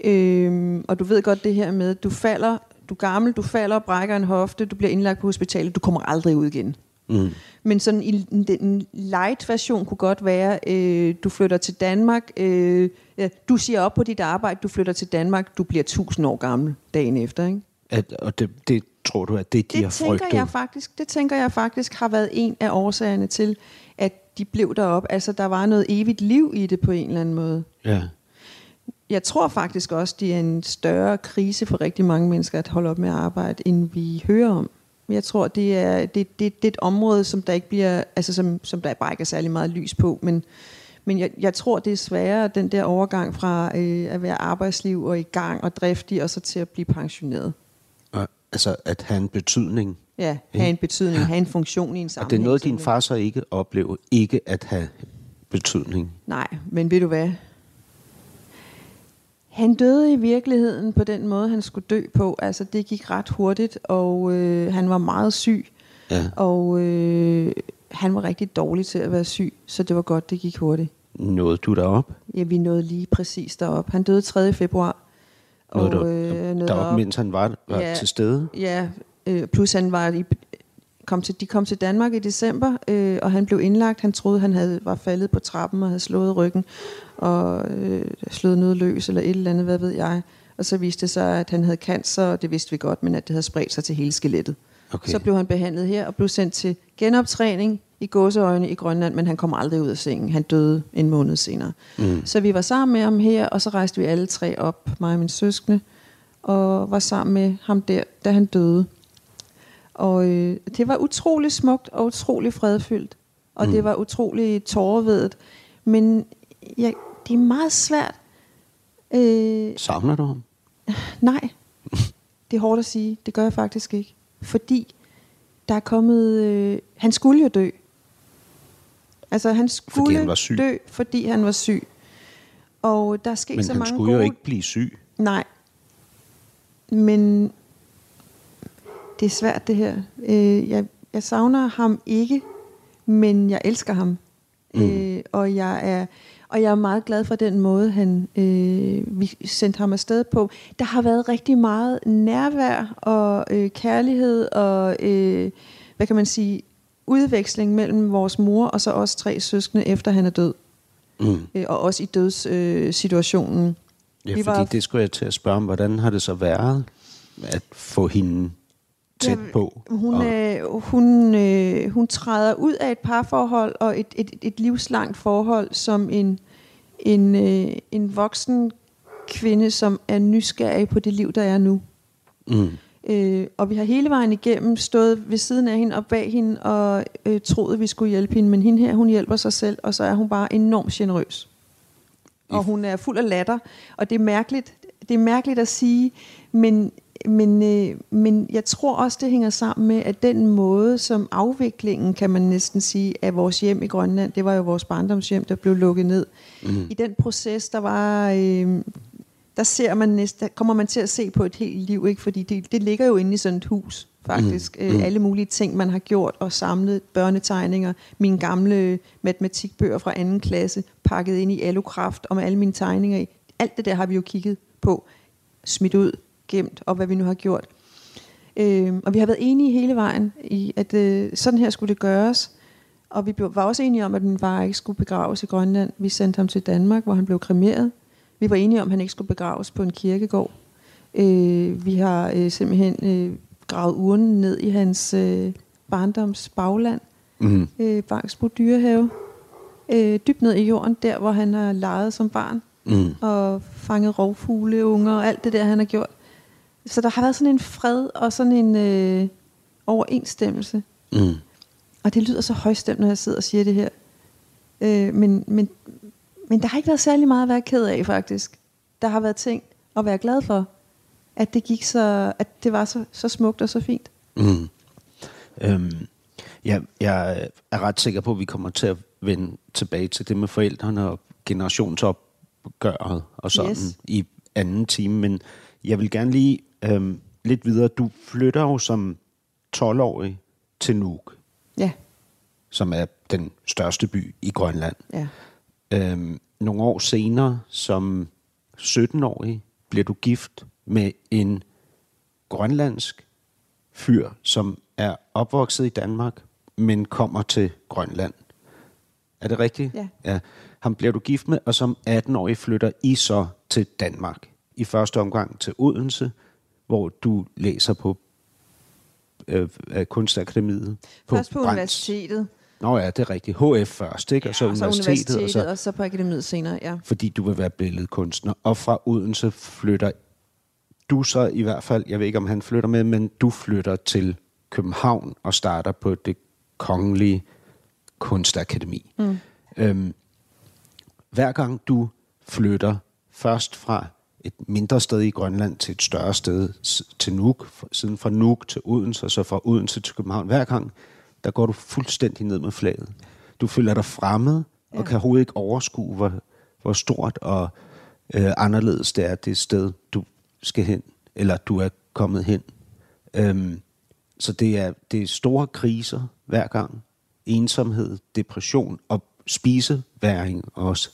Øhm, og du ved godt det her med, at du falder, du er gammel, du falder og brækker en hofte, du bliver indlagt på hospitalet, du kommer aldrig ud igen. Mm. Men sådan en, en light version kunne godt være, øh, du flytter til Danmark, øh, ja, du siger op på dit arbejde, du flytter til Danmark, du bliver 1000 år gammel dagen efter. Ikke? At, og det, det tror du, at det de det har tænker frygtet? Jeg faktisk, det tænker jeg faktisk har været en af årsagerne til, de blev derop. Altså, der var noget evigt liv i det på en eller anden måde. Ja. Jeg tror faktisk også, det er en større krise for rigtig mange mennesker at holde op med at arbejde, end vi hører om. Jeg tror, det er, det, det, det er et område, som der ikke bliver, altså som, som der bare ikke er særlig meget lys på, men, men jeg, jeg tror, det er sværere, den der overgang fra øh, at være arbejdsliv og i gang og driftig, og så til at blive pensioneret. Og, altså at have en betydning. Ja, have en betydning, have en funktion i en sammenhæng. Og det er noget, din far så ikke oplever, ikke at have betydning. Nej, men ved du hvad? Han døde i virkeligheden på den måde, han skulle dø på. Altså, det gik ret hurtigt, og øh, han var meget syg. Ja. Og øh, han var rigtig dårlig til at være syg, så det var godt, det gik hurtigt. Nåede du derop? Ja, vi nåede lige præcis derop. Han døde 3. februar. Nåede du øh, nåede derop, op. mens han var, var Ja. til stede? Ja, øh, plus han var i, kom til, de kom til Danmark i december, øh, og han blev indlagt. Han troede, han havde, var faldet på trappen og havde slået ryggen og øh, slået noget løs eller et eller andet, hvad ved jeg. Og så viste det sig, at han havde cancer, og det vidste vi godt, men at det havde spredt sig til hele skelettet. Okay. Så blev han behandlet her og blev sendt til genoptræning i gåseøjne i Grønland, men han kom aldrig ud af sengen. Han døde en måned senere. Mm. Så vi var sammen med ham her, og så rejste vi alle tre op, mig og min søskende, og var sammen med ham der, da han døde. Og øh, det var utrolig smukt og utrolig fredfyldt, og mm. det var utrolig tårevedet. Men ja, det er meget svært. Øh, Savner du ham? [laughs] Nej, det er hårdt at sige. Det gør jeg faktisk ikke. Fordi der er kommet... Øh, han skulle jo dø. Altså han skulle han var syg. dø, fordi han var syg. Og der er sket Men så han mange skulle gode... jo ikke blive syg. Nej. Men det er svært det her. Øh, jeg, jeg savner ham ikke, men jeg elsker ham. Mm. Øh, og jeg er og jeg er meget glad for den måde, han øh, vi sendte ham afsted på. Der har været rigtig meget nærvær og øh, kærlighed og øh, hvad kan man sige udveksling mellem vores mor og så os tre søskende efter han er død. Mm. Øh, og også i dødssituationen. Øh, situationen. Ja, Vi fordi var- det skulle jeg til at spørge om. Hvordan har det så været at få hende tæt på? Hun, og, øh, hun, øh, hun træder ud af et parforhold og et, et, et livslangt forhold som en, en, øh, en voksen kvinde, som er nysgerrig på det liv, der er nu. mm, Øh, og vi har hele vejen igennem stået ved siden af hende og bag hende og øh, troet, vi skulle hjælpe hende. Men hende her, hun hjælper sig selv, og så er hun bare enormt generøs. Og hun er fuld af latter, og det er mærkeligt, det er mærkeligt at sige, men, men, øh, men jeg tror også, det hænger sammen med, at den måde, som afviklingen, kan man næsten sige, af vores hjem i Grønland, det var jo vores barndomshjem, der blev lukket ned. Mm. I den proces, der var... Øh, der ser man næsten, der kommer man til at se på et helt liv, ikke? fordi det, det ligger jo inde i sådan et hus, faktisk. Mm. Øh, alle mulige ting, man har gjort og samlet, børnetegninger, mine gamle matematikbøger fra anden klasse, pakket ind i alukraft og med alle mine tegninger i. Alt det der har vi jo kigget på, smidt ud, gemt, og hvad vi nu har gjort. Øh, og vi har været enige hele vejen i, at øh, sådan her skulle det gøres. Og vi blev, var også enige om, at min far ikke skulle begraves i Grønland. Vi sendte ham til Danmark, hvor han blev kremeret. Vi var enige om, at han ikke skulle begraves på en kirkegård. Øh, vi har øh, simpelthen øh, gravet urnen ned i hans øh, barndoms bagland, mm, øh, Bangsbo Dyrehave. Øh, dybt ned i jorden, der hvor han har leget som barn mm, og fanget rovfugleunger og alt det der, han har gjort. Så der har været sådan en fred og sådan en øh, overensstemmelse. mm. Og det lyder så højstemt, når jeg sidder og siger det her. Øh, men, men, men der har ikke været særlig meget at være ked af, faktisk. Der har været ting at være glad for. At det gik så, at det var så, så smukt og så fint. Mm. Øhm, ja, jeg er ret sikker på, at vi kommer til at vende tilbage til det med forældrene og generationsopgøret og sådan Yes. i anden time. Men jeg vil gerne lige øhm, lidt videre. Du flytter jo som 12-årig til Nuuk, Ja, som er den største by i Grønland. ja. Øhm, nogle år senere, som 17-årig, bliver du gift med en grønlandsk fyr, som er opvokset i Danmark, men kommer til Grønland. Er det rigtigt? Ja. ja. Ham bliver du gift med, og som 18-årig flytter I så til Danmark. I første omgang til Odense, hvor du læser på øh, Kunstakademiet. Først på Brands. universitetet, Nå ja, det er rigtigt. HF først, ikke? og så og så universitetet, universitetet, og så og så på akademiet senere, ja. fordi du vil være billedkunstner. Og fra Odense flytter du så i hvert fald, jeg ved ikke om han flytter med, men du flytter til København og starter på det kongelige kunstakademi. Mm. Øhm, hver gang du flytter først fra et mindre sted i Grønland til et større sted, til Nuuk, siden fra Nuuk til Odense, og så fra Odense til København, hver gang, der går du fuldstændig ned med flaget. Du føler dig fremmed, ja. og kan overhovedet ikke overskue, hvor, hvor stort og øh, anderledes det er, det sted, du skal hen, eller du er kommet hen. Øhm, så det er, det er store kriser hver gang. Ensomhed, depression og spiseværing også?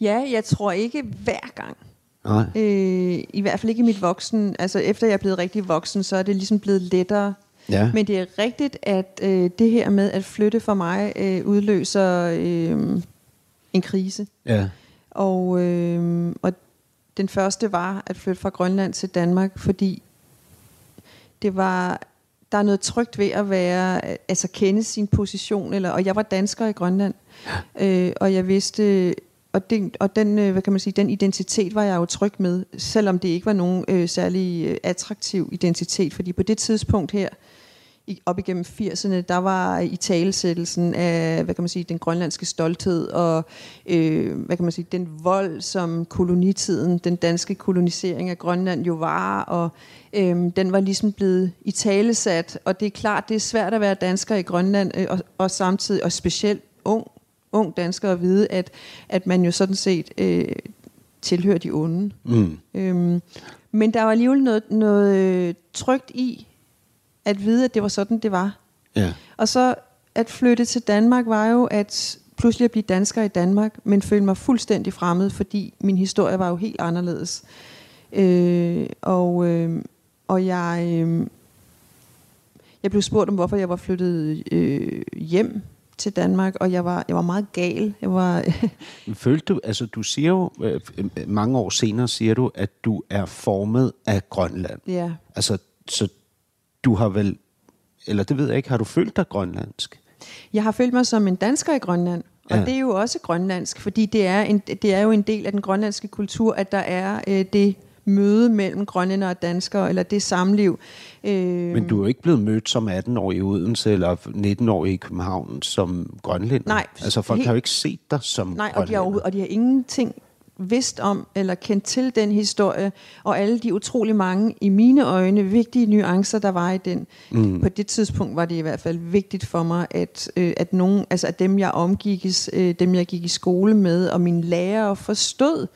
Ja, jeg tror ikke hver gang. Nej. Øh, I hvert fald ikke i mit voksen. Altså efter jeg er blevet rigtig voksen, så er det ligesom blevet lettere. Ja. Men det er rigtigt, at øh, det her med at flytte for mig øh, udløser øh, en krise. Ja. Og, øh, og den første var at flytte fra Grønland til Danmark, fordi det var der er noget trygt ved at være, altså kende sin position, eller, og jeg var dansker i Grønland, øh, og jeg vidste, og, den, og den, øh, hvad kan man sige, den identitet var jeg jo tryg med, selvom det ikke var nogen øh, særlig øh, attraktiv identitet, fordi på det tidspunkt her, i, op igennem 80'erne, der var i talesættelsen af, hvad kan man sige, den grønlandske stolthed og, øh, hvad kan man sige, den vold, som kolonitiden, den danske kolonisering af Grønland jo var, og øh, den var ligesom blevet i talesat, og det er klart, det er svært at være dansker i Grønland, øh, og, og samtidig, og specielt ung, ung dansker at vide, at, at man jo sådan set øh, tilhører de onde. Mm. Øhm, men der var alligevel noget, noget øh, trygt i, at vide, at det var sådan, det var. Ja. Og så at flytte til Danmark var jo at pludselig at blive dansker i Danmark, men føle mig fuldstændig fremmed, fordi min historie var jo helt anderledes. Øh, og, øh, og jeg, øh, jeg blev spurgt om, hvorfor jeg var flyttet øh, hjem til Danmark, og jeg var, jeg var meget gal. Jeg var, Følte du, altså du siger jo, øh, mange år senere siger du, at du er formet af Grønland. ja, Altså, så du har vel, eller det ved jeg ikke, har du følt dig grønlandsk? Jeg har følt mig som en dansker i Grønland, og Ja. ja. det er jo også grønlandsk, fordi det er, en, det er jo en del af den grønlandske kultur, at der er øh, det møde mellem grønlænder og danskere, eller det samliv. Øh, Men du er jo ikke blevet mødt som 18-årig i Odense eller 19-årig i København som grønlænder. Nej, Altså folk helt- har jo ikke set dig som Nej, og de, har og de har ingenting vidst om eller kendt til den historie, og alle de utrolig mange, i mine øjne, vigtige nuancer, der var i den. Mm. På det tidspunkt var det i hvert fald vigtigt for mig, at, øh, at, nogen, altså at dem, jeg omgikkes, øh, dem, jeg gik i skole med, og mine lærere forstod,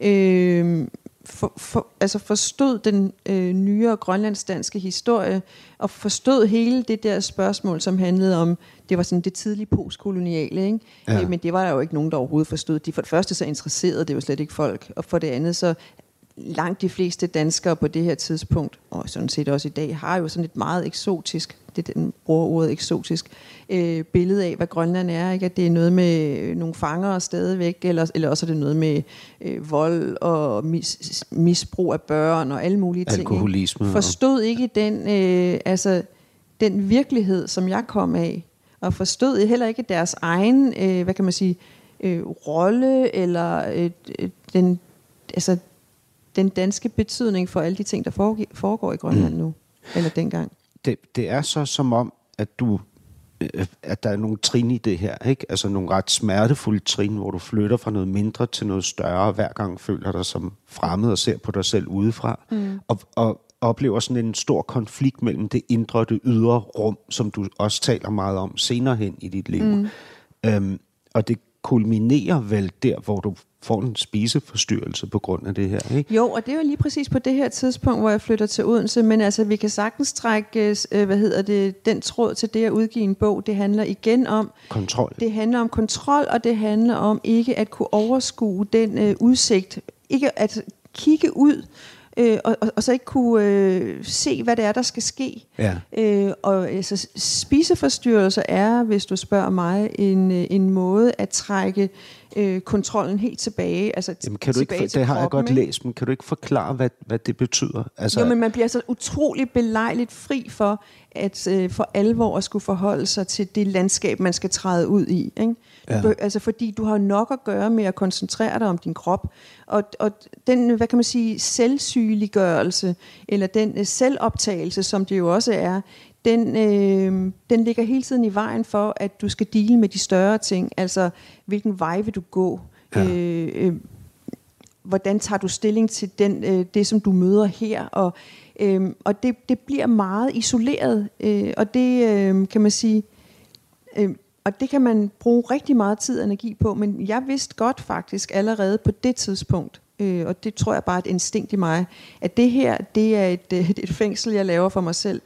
øh, for, for, altså forstod den øh, nyere grønlandsdanske historie, og forstod hele det der spørgsmål, som handlede om, det var sådan det tidlige postkoloniale, ikke? Ja. Øh, men det var der jo ikke nogen, der overhovedet forstod. De for det første så interesserede det jo slet ikke folk, og for det andet så langt de fleste danskere på det her tidspunkt, og sådan set også i dag, har jo sådan et meget eksotisk, det den bruger ordet eksotisk, øh, billede af, hvad Grønland er. Ikke? At det er noget med nogle fangere stadigvæk, eller, eller også er det noget med øh, vold og mis, misbrug af børn og alle mulige ting. Alkoholisme Ikke? Forstod ikke den, øh, altså, den virkelighed, som jeg kom af, og forstod heller ikke deres egen, øh, hvad kan man sige, øh, rolle, eller øh, øh, den, altså, den danske betydning for alle de ting, der foregår, i Grønland mm. nu, eller dengang. Det, det er så som om, at du øh, at der er nogle trin i det her, ikke? Altså nogle ret smertefulde trin, hvor du flytter fra noget mindre til noget større, hver gang føler dig som fremmed og ser på dig selv udefra, mm. og, og oplever sådan en stor konflikt mellem det indre og det ydre rum, som du også taler meget om senere hen i dit liv. Mm. Øhm, og det kulminerer vel der, hvor du får en spiseforstyrrelse på grund af det her, ikke? Jo, og det er jo lige præcis på det her tidspunkt, hvor jeg flytter til Odense, men altså, vi kan sagtens trække, øh, hvad hedder det, den tråd til det at udgive en bog. Det handler igen om, Kontrol. det handler om kontrol, og det handler om ikke at kunne overskue den øh, udsigt, ikke at kigge ud, øh, og, og, og så ikke kunne øh, se, hvad det er, der skal ske. Ja. Øh, og altså, spiseforstyrrelser er, hvis du spørger mig, en, øh, en måde at trække øh, kontrollen helt tilbage. Altså, Jamen, kan du ikke, det har jeg godt ikke? læst, men kan du ikke forklare, hvad, hvad det betyder? Altså, Jo, men man bliver så utrolig belejligt fri for at øh, for alvor at skulle forholde sig til det landskab, man skal træde ud i. Ikke? Ja. Ja. Altså fordi du har nok at gøre med at koncentrere dig om din krop. Og, og den, hvad kan man sige, selvsygeliggørelse, eller den øh, selvoptagelse, som det jo også er, den, øh, den ligger hele tiden i vejen for, at du skal dele med de større ting. Altså, hvilken vej vil du gå? Ja. Øh, øh, hvordan tager du stilling til den, øh, det, som du møder her? Og, øh, og det, det bliver meget isoleret, øh, og det øh, kan man sige, øh, og det kan man bruge rigtig meget tid og energi på, men jeg vidste godt faktisk allerede på det tidspunkt, øh, og det tror jeg bare er et instinkt i mig, at det her, det er et, [laughs] et fængsel, jeg laver for mig selv.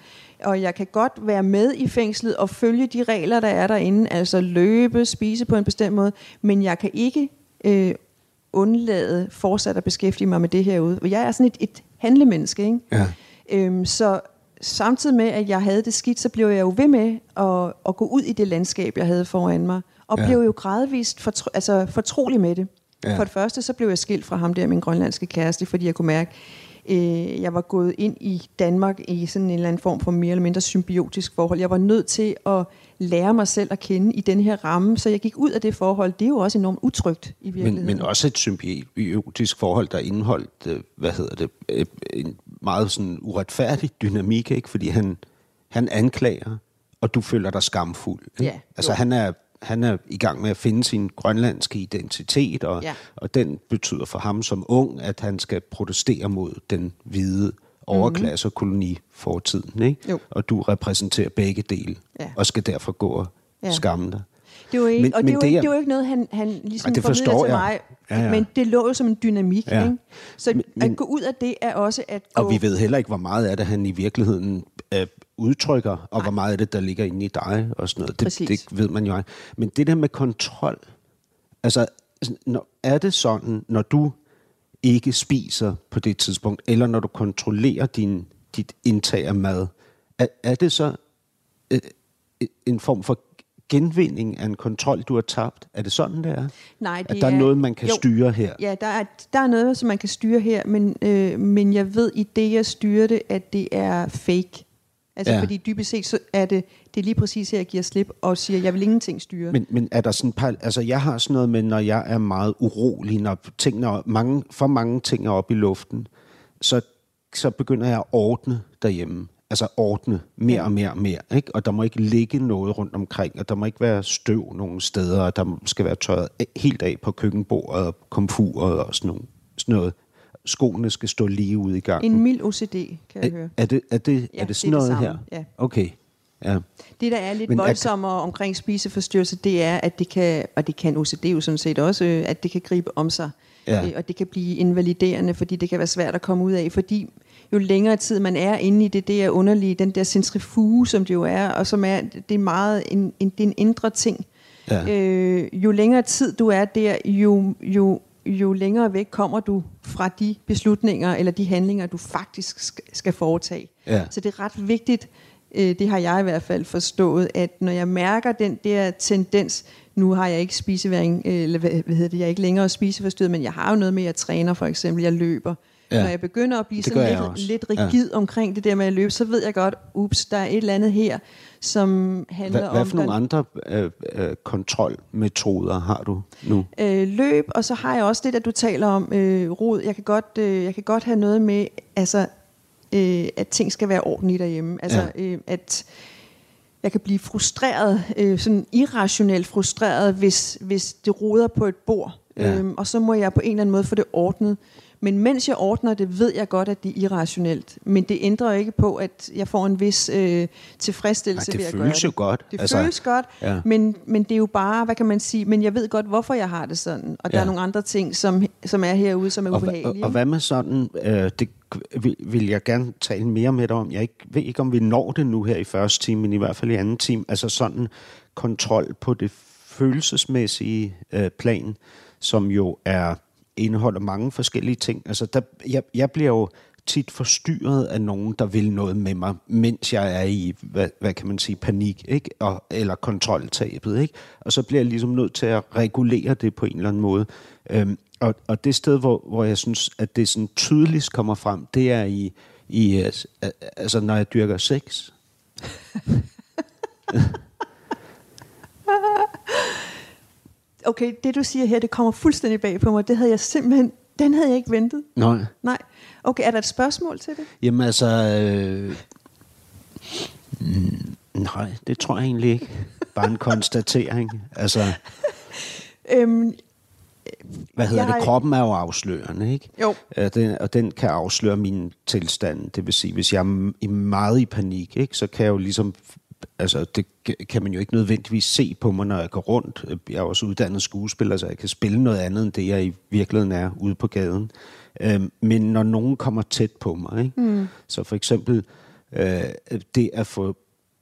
Og jeg kan godt være med i fængslet og følge de regler, der er derinde, altså løbe, spise på en bestemt måde, men jeg kan ikke øh, undlade fortsat at beskæftige mig med det herude. Jeg er sådan et, et handlemenneske, ikke? Ja. Øhm, så samtidig med, at jeg havde det skidt, så blev jeg jo ved med at, at gå ud i det landskab, jeg havde foran mig, og Ja. blev jo gradvist fortro, altså fortrolig med det. Ja. For det første, så blev jeg skilt fra ham der, min grønlandske kæreste, fordi jeg kunne mærke, øh, jeg var gået ind i Danmark i sådan en eller anden form for mere eller mindre symbiotisk forhold. Jeg var nødt til at lære mig selv at kende i den her ramme, så jeg gik ud af det forhold. Det er jo også enormt utrygt i virkeligheden. Men, men også et symbiotisk forhold, der indeholdt, øh, hvad hedder det, øh, en meget sådan uretfærdig dynamik, ikke? Fordi han, han anklager, og du føler dig skamfuld. Ikke? Ja, altså jo. han er, han er i gang med at finde sin grønlandske identitet, og, Ja. og den betyder for ham som ung, at han skal protestere mod den hvide overklasse og kolonifortiden. Ikke? Mhm. Jo. Og du repræsenterer begge dele, Ja. og skal derfor gå og Ja. skamme dig. Det var ikke, Men- men, og men det, var, det ikke, er- det var ikke noget, han, han ligesom det formidlede forstår til jeg. mig. Ja, ja. Men det lå jo som en dynamik. Ja. Ikke? Så Men- men, men- at gå ud af det er også at gå... Og vi ved heller ikke, hvor meget af det, han i virkeligheden øh, udtrykker, og hvor meget af det, der ligger inde i dig og sådan noget. Det, Præcis. det ved man jo ikke. Men det der med kontrol, altså sådan, når, er det sådan, når du ikke spiser på det tidspunkt, eller når du kontrollerer din, dit indtag af mad, er, er det så øh, en form for genvinding af en kontrol, du har tabt? Er det sådan, det er? Nej, det At der er noget, man kan jo, styre her? Ja, der er, der er noget, som man kan styre her, men, øh, men jeg ved i det, jeg styrer det, at det er fake. Altså, Ja. fordi dybest set, så er det, det er lige præcis her, jeg giver slip og siger, jeg vil ingenting styre. Men, men er der sådan par, altså jeg har sådan noget med, når jeg er meget urolig, når tingene, er- mange, for mange ting er oppe i luften, så, så begynder jeg at ordne derhjemme. Altså ordne mere og mere og mere. Ikke? Og der må ikke ligge noget rundt omkring, og der må ikke være støv nogen steder, og der skal være tørret helt af på køkkenbordet og komfuret og sådan, nogle, sådan noget. Skoene skal stå lige ude i gangen. en mild OCD, kan jeg er, høre. er, det, er, det, Ja, er det det sådan er det noget samme, her? ja. Okay. Ja. Det, der er lidt Men er- voldsommere omkring spiseforstyrrelse, det er, at det kan, og det kan OCD jo sådan set også, øh, at det kan gribe om sig. Ja. Øh, Og det kan blive invaliderende, fordi det kan være svært at komme ud af. Fordi jo længere tid man er inde i det, det er underligt, den der centrifuge, som det jo er, og som er, det er meget en, en, det er en indre ting. Ja. Øh, jo længere tid du er der, jo, jo, jo længere væk kommer du fra de beslutninger eller de handlinger, du faktisk skal, foretage. Ja. Så det er ret vigtigt, øh, det har jeg i hvert fald forstået, at når jeg mærker den der tendens, nu har jeg ikke spiseværing, øh, eller hvad, hvad hedder det, jeg er ikke længere spiseforstyrret, men jeg har jo noget med, at jeg træner for eksempel, jeg løber. Ja. Når jeg begynder at blive Det sådan lidt, også. lidt rigid ja. omkring det der med at løbe, så ved jeg godt, ups, der er et eller andet her, som handler Hvad, hvad om... for nogle andre øh, øh, kontrolmetoder har du nu? øh, løb, og så har jeg også det, der du taler om, øh, rod. Jeg kan, godt, øh, jeg kan godt have noget med, altså, øh, at ting skal være ordentligt derhjemme. Altså, ja. øh, at jeg kan blive frustreret, øh, sådan irrationelt frustreret, hvis, hvis det roder på et bord. Ja. Øhm, og så må jeg på en eller anden måde få det ordnet. Men mens jeg ordner det, ved jeg godt, at det er irrationelt. Men det ændrer ikke på, at jeg får en vis øh, tilfredsstillelse Nej, det ved at gøre føles det. jo godt. Det Altså, føles godt, ja. men, men det er jo bare, hvad kan man sige, men jeg ved godt, hvorfor jeg har det sådan. Og der Ja. er nogle andre ting, som, som er herude, som er Og, ubehagelige. og, og hvad med sådan, øh, det vil, vil jeg gerne tale mere med dig om. Jeg ikke, ved ikke, om vi når det nu her i første time, men i hvert fald i anden time. Altså sådan kontrol på det følelsesmæssige øh, plan, som jo er indeholder mange forskellige ting. Altså der, jeg, jeg bliver jo tit forstyrret af nogen, der vil noget med mig, mens jeg er i, hvad, hvad kan man sige, panik, ikke? Og, eller kontroltabet. Ikke? Og så bliver jeg ligesom nødt til at regulere det på en eller anden måde. Øhm, og, og det sted, hvor, hvor jeg synes, at det sådan tydeligst kommer frem, det er i, i altså, altså når jeg dyrker sex. [laughs] Okay, det du siger her, det kommer fuldstændig bag på mig. Det havde jeg simpelthen, den havde jeg ikke ventet. Nej. Nej. Okay, er der et spørgsmål til det? Jamen altså... Øh, nej, det tror jeg egentlig ikke. Bare en konstatering. [laughs] Altså, Øhm, hvad hedder Jeg det? Kroppen er jo afslørende, ikke? Jo. Ja, den, og den kan afsløre min tilstand. Det vil sige, hvis jeg er meget i panik, ikke, så kan jeg jo ligesom... Altså, det kan man jo ikke nødvendigvis se på mig, når jeg går rundt. Jeg er også uddannet skuespiller, så jeg kan spille noget andet, end det jeg i virkeligheden er ude på gaden. Øhm, men når nogen kommer tæt på mig, ikke? Mm. så for eksempel Øh, det at få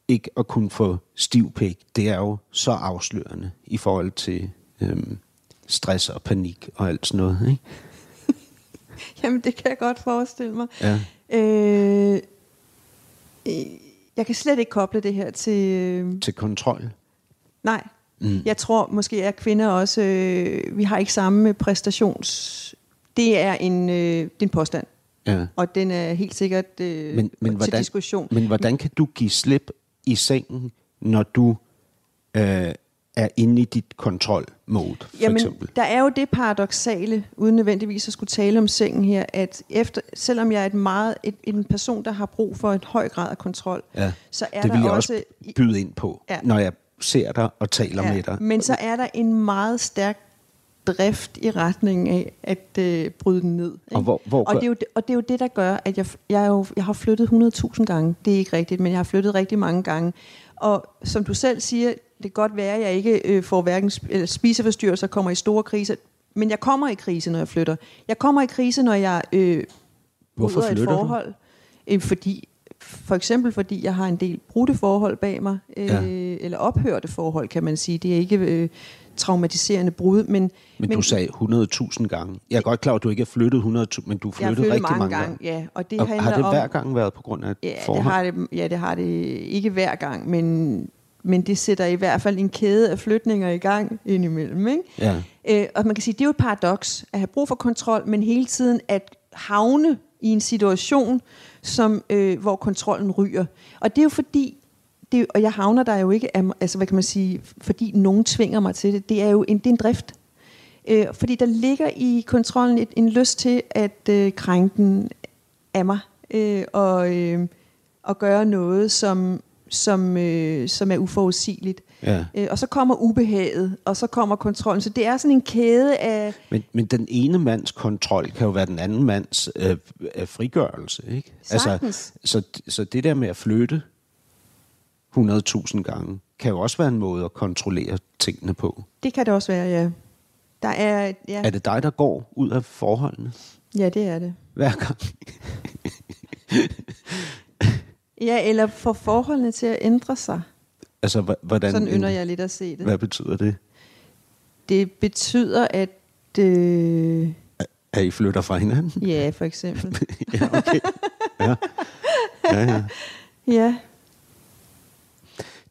ikke at kunne få stiv pik, det er jo så afslørende i forhold til øhm, stress og panik og alt sådan noget. Ikke? [laughs] Jamen, det kan jeg godt forestille mig. Ja. Øh, jeg kan slet ikke koble det her til... Øh, Til kontrol. nej. Mm. Jeg tror måske, at kvinder også... Øh, vi har ikke samme præstations... Det er en, øh, det er en påstand. Ja. Og den er helt sikkert øh, Men, men, til hvordan, diskussion. men hvordan kan du give slip i sengen, når du øh, er inde i dit kontrolmode, for Jamen, eksempel? der er jo det paradoxale, uden nødvendigvis at skulle tale om sengen her, at efter, selvom jeg er et meget, et, en person, der har brug for en høj grad af kontrol, Ja, så er det vil der jeg også... byde ind på, Ja. når jeg ser dig og taler med dig. Men så er der en meget stærk drift i retning af at øh, bryde den ned. Ikke? Og hvor- hvor og, det er jo, og det er jo det, der gør, at jeg, jeg, jo, jeg har flyttet 100.000 gange. Det er ikke rigtigt, men jeg har flyttet rigtig mange gange. Og som du selv siger, det kan godt være, at jeg ikke øh, får hverken sp- eller spiseforstyrrelser, kommer i store kriser, men jeg kommer i krise, når jeg flytter. Jeg kommer i krise, når jeg øh, Hvorfor bryder et flytter du? forhold. Øh, fordi, for eksempel fordi jeg har en del brudte forhold bag mig, øh, Ja. eller ophørte forhold, kan man sige. Det er ikke øh, traumatiserende brud, men, Men, du sagde 100.000 gange. Jeg er godt klar, at du ikke har flyttet 100.000, men du flyttet rigtig mange, mange gange. gange. Ja, og det Og har det om, hver gang været på grund af et Ja, det forhold? har det, ja, det har det ikke hver gang, men, men det sætter i hvert fald en kæde af flytninger i gang indimellem. Ikke? Ja. Øh, og man kan sige, det er jo et paradoks at have brug for kontrol, men hele tiden at havne i en situation, som, øh, hvor kontrollen ryger. Og det er jo fordi, det, og jeg havner der jo ikke, altså hvad kan man sige, fordi nogen tvinger mig til det. Det er jo en, det er en drift. Øh, fordi der ligger i kontrollen et, en lyst til at øh, krænke den af mig, øh, og, øh, og gøre noget, som, som, øh, som er uforudsigeligt. Ja. Øh, og så kommer ubehaget, og så kommer kontrollen. Så det er sådan en kæde af... Men, men den ene mands kontrol kan jo være den anden mands øh, øh, frigørelse, ikke? Sagtens. så, så det der med at flytte 100.000 gange, kan jo også være en måde at kontrollere tingene på. Det kan det også være, ja. Der er... Ja, Er det dig, der går ud af forholdene ja det er det. hver gang? [laughs] Ja, eller får forholdene til at ændre sig. Altså, hvordan, Sådan ynder jeg lidt at se det. Hvad betyder det? Det betyder, at... Øh, At I flytter fra hinanden? [laughs] ja, for eksempel. [laughs] ja, okay. Ja. Ja, ja. Ja,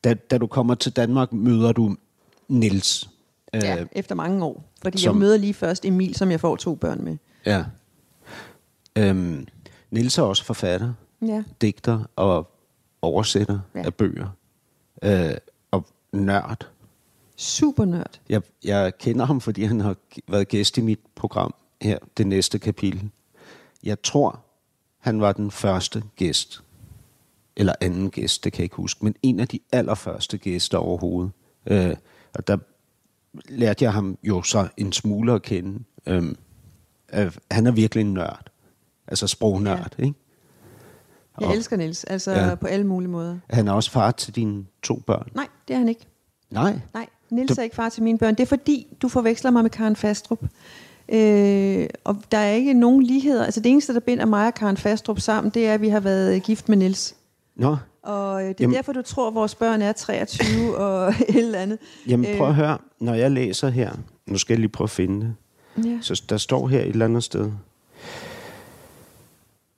Da, da du kommer til Danmark, møder du Nils. ja Øh, efter mange år. Fordi som- jeg møder lige først Emil, som jeg får to børn med. ja. Øhm, Nils er også forfatter, Ja, digter og oversætter Ja. af bøger. Øh, og nørd. super nørd. Jeg, jeg kender ham, fordi han har været gæst i mit program her, det næste kapitel. Jeg tror, han var den første gæst. Eller anden gæst, det kan jeg ikke huske. Men en af de allerførste gæster overhovedet. Øh, og der lærte jeg ham jo så en smule at kende. Øh, øh, han er virkelig en nørd. Altså sprognørd, ja. ikke? Jeg Og- elsker Niels, altså Ja. på alle mulige måder. Han er også far til dine to børn. Nej, det er han ikke. Nej. Nej, Niels Du- er ikke far til mine børn. Det er fordi, du forveksler mig med Karen Fastrup. Øh, og der er ikke nogen ligheder. Altså det eneste, der binder mig og Karen Fastrup sammen, det er, at vi har været gift med Niels. Nå, Og øh, det er Jamen- Jamen. derfor, du tror, at vores børn er 23 [laughs] og et eller andet. jamen prøv at høre. Når jeg læser her, nu skal jeg lige prøve at finde det. Ja. Så der står her et eller andet sted.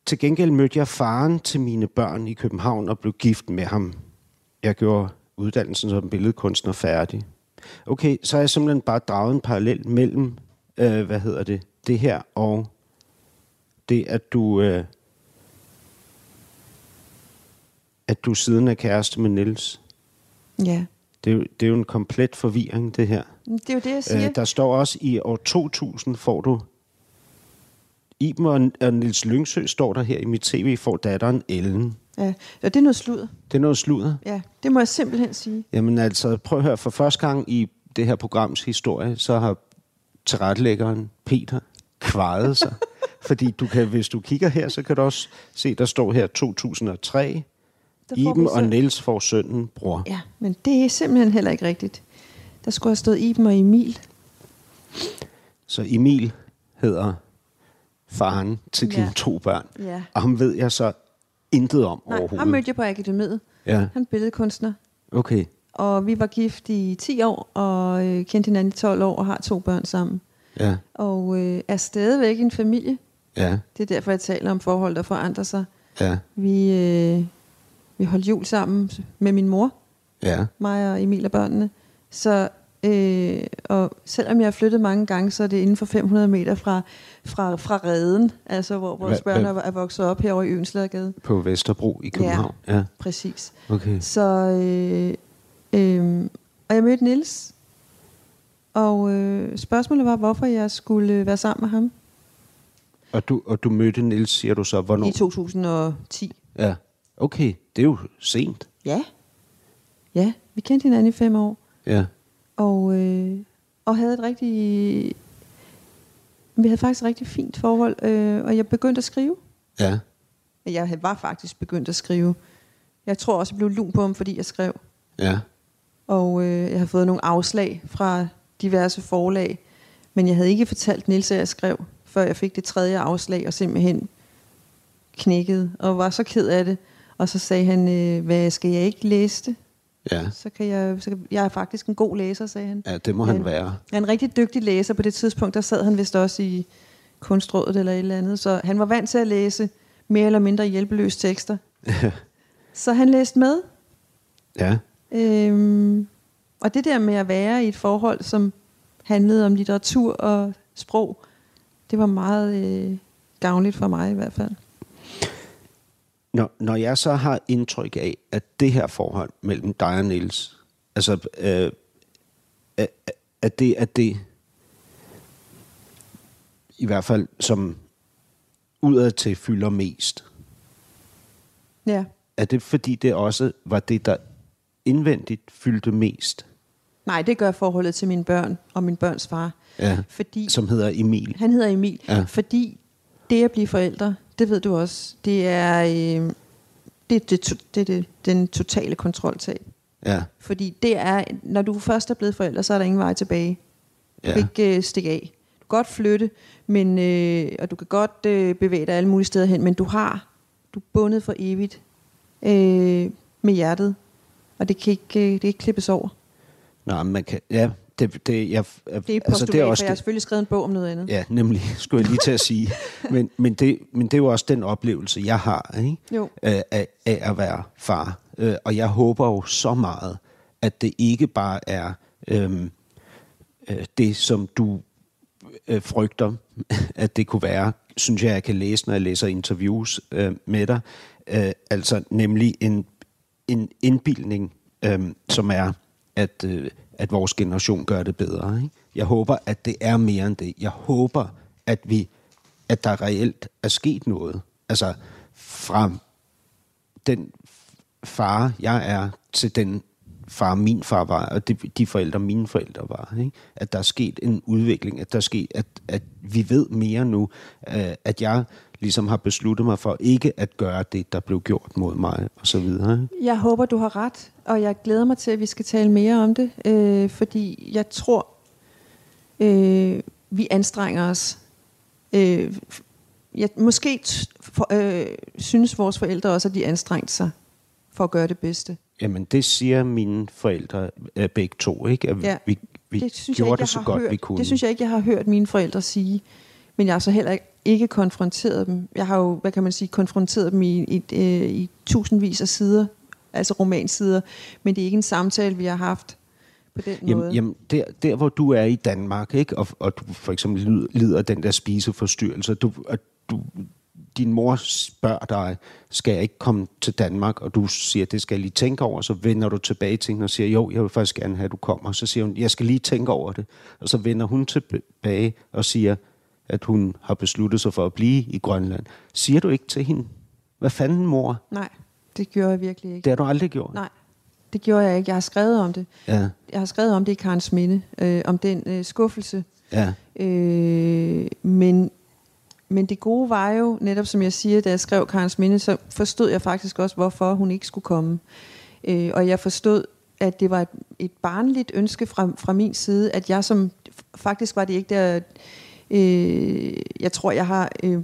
Til gengæld mødte jeg faren til mine børn i København og blev gift med ham. Jeg gjorde uddannelsen som billedkunstner færdig. Okay, så har jeg simpelthen bare draget en parallel mellem, øh, hvad hedder det, det her og det, at du, øh, at du siden er kæreste med Niels. ja. Det er, jo, det er jo en komplet forvirring, det her. Det er jo det, jeg siger. Øh, der står også, i år 2000 får du... Iben og, og Nils Lyngsø står der her i mit tv, får datteren Ellen. Ja. Og det er noget sludder. Det er noget sludder. Ja, det må jeg simpelthen sige. Jamen altså, prøv at høre, for første gang i det her programs historie, så har tilrettelæggeren Peter kvaret sig. [laughs] Fordi du kan, hvis du kigger her, så kan du også se, der står her 2003. Der får Iben og Niels får sønnen, bror. Ja, men det er simpelthen heller ikke rigtigt. Der skulle have stået Iben og Emil. Så Emil hedder faren til dine Ja. to børn. Ja. Og ham ved jeg så intet om Nej, overhovedet? ham mødte jeg på akademiet. Ja, Han er billedkunstner. okay. Og vi var gift i 10 år, og øh, kendte hinanden i 12 år, og har to børn sammen. Ja, Og øh, er stadigvæk en familie. ja, Det er derfor, jeg taler om forhold, der forandrer sig. ja, Vi, øh, vi holdt jul sammen med min mor, ja. mig og Emil og børnene. Så, øh, og selvom jeg har flyttet mange gange, så er det inden for 500 meter fra, fra, fra redden, altså hvor vores Hva- børn hva- er, vokset op herovre i Ønsladegade. På Vesterbro i København? Ja. Præcis. Okay. Så, øh, øh, og jeg mødte Nils og øh, spørgsmålet var, hvorfor jeg skulle være sammen med ham Og du, og du mødte Nils, siger du så, hvornår? i 2010. Ja, okay. Det er jo sent. Ja. Ja, vi kendte hinanden i fem år. Ja, Og, øh, og havde et rigtig... Vi havde faktisk et rigtig fint forhold, øh, og jeg begyndte at skrive. ja, Jeg havde- var faktisk begyndt at skrive. Jeg tror også, jeg blev lun på ham, fordi jeg skrev. ja, Og øh, jeg har fået nogle afslag fra diverse forlag. Men jeg havde ikke fortalt Nils, at jeg skrev, før jeg fik det tredje afslag, og simpelthen knækkede, og var så ked af det. Og så sagde han, øh, hvad skal jeg ikke læse det? Ja. Så kan jeg, så kan, jeg er faktisk en god læser, sagde han. Ja, det må Ja. han være. Han er en rigtig dygtig læser. På det tidspunkt, der sad han vist også i kunstrådet eller et eller andet. Så han var vant til at læse mere eller mindre hjælpeløse tekster. så han læste med. Ja, Øhm, og det der med at være i et forhold, som handlede om litteratur og sprog, det var meget øh, gavnligt for mig i hvert fald. Når, når jeg så har indtryk af, at det her forhold mellem dig og Niels, altså, øh, at, at det, at det, i hvert fald som udad til fylder mest, Ja. er det fordi det også var det, der indvendigt fyldte mest, Nej, det gør forholdet til mine børn og min børns far. ja, Fordi som hedder Emil? Han hedder Emil, ja. fordi det at blive forældre, det ved du også, det er, øh, det, det, det, det, den totale kontroltab. Ja, Fordi det er, når du først er blevet forældre, så er der ingen vej tilbage. Du Ja. kan ikke øh, stikke af. Du kan godt flytte, men, øh, og du kan godt øh, bevæge dig alle mulige steder hen, men du har, du er bundet for evigt øh, med hjertet, og det kan ikke, øh, det kan ikke klippes over. nej, man kan, ja, det, det, jeg, Det er altså, det er også for jeg har selvfølgelig skrevet en bog om noget andet. Ja, nemlig, skulle jeg lige til at sige. [laughs] Men, men, det, men det er jo også den oplevelse, jeg har ikke? Jo. Øh, af, af at være far. Øh, Og jeg håber jo så meget, at det ikke bare er øhm, øh, det, som du øh, frygter, [laughs] at det kunne være, synes jeg, jeg kan læse, når jeg læser interviews øh, med dig. Øh, altså nemlig en, en indbildning, øh, som er, at, øh, at vores generation gør det bedre. Ikke? Jeg håber, at det er mere end det. Jeg håber, at vi at der reelt er sket noget. Altså fra den far, jeg er, til den far, min far var, og de, de forældre, mine forældre var. Ikke? At der er sket en udvikling, at der er sket, at, at vi ved mere nu, øh, at jeg ligesom har besluttet mig for ikke at gøre det, der blev gjort mod mig, og så videre. Jeg håber, du har ret, og jeg glæder mig til, at vi skal tale mere om det, øh, fordi jeg tror, øh, vi anstrenger os. Øh, jeg, måske for, øh, synes vores forældre også, at de anstrengte sig for at gøre det bedste. Jamen, det siger mine forældre øh, begge to, ikke? At Ja, vi, vi det synes gjorde jeg ikke, det jeg så har godt, hørt. vi kunne. Det synes jeg ikke, jeg har hørt mine forældre sige. Men jeg har så heller ikke, konfronteret dem. Jeg har jo, hvad kan man sige, konfronteret dem i, i, øh, i tusindvis af sider, altså romansider. Men det er ikke en samtale, vi har haft på den måde. Jamen, jamen der, der, hvor du er i Danmark, ikke? Og, og du for eksempel lider, den der spiseforstyrrelse, du, og du, din mor spørger dig, skal jeg ikke komme til Danmark? Og du siger, det skal jeg lige tænke over. Så vender du tilbage til hende og siger, jo, jeg vil faktisk gerne have, at du kommer. Så siger hun, jeg skal lige tænke over det. Og så vender hun tilbage og siger, at hun har besluttet sig for at blive i Grønland. Siger du ikke til hende, hvad fanden mor? Nej, det gjorde jeg virkelig ikke. Det har du aldrig gjort. Nej, det gjorde jeg ikke. Jeg har skrevet om det. Ja, Jeg har skrevet om det i Karens Minde, øh, om den øh, skuffelse. ja, Øh, men, men det gode var jo, netop som jeg siger, da jeg skrev Karens Minde, så forstod jeg faktisk også, hvorfor hun ikke skulle komme. Øh, og jeg forstod, at det var et, et barnligt ønske fra, fra min side, at jeg som, faktisk var det ikke der, øh, jeg tror, jeg har øh,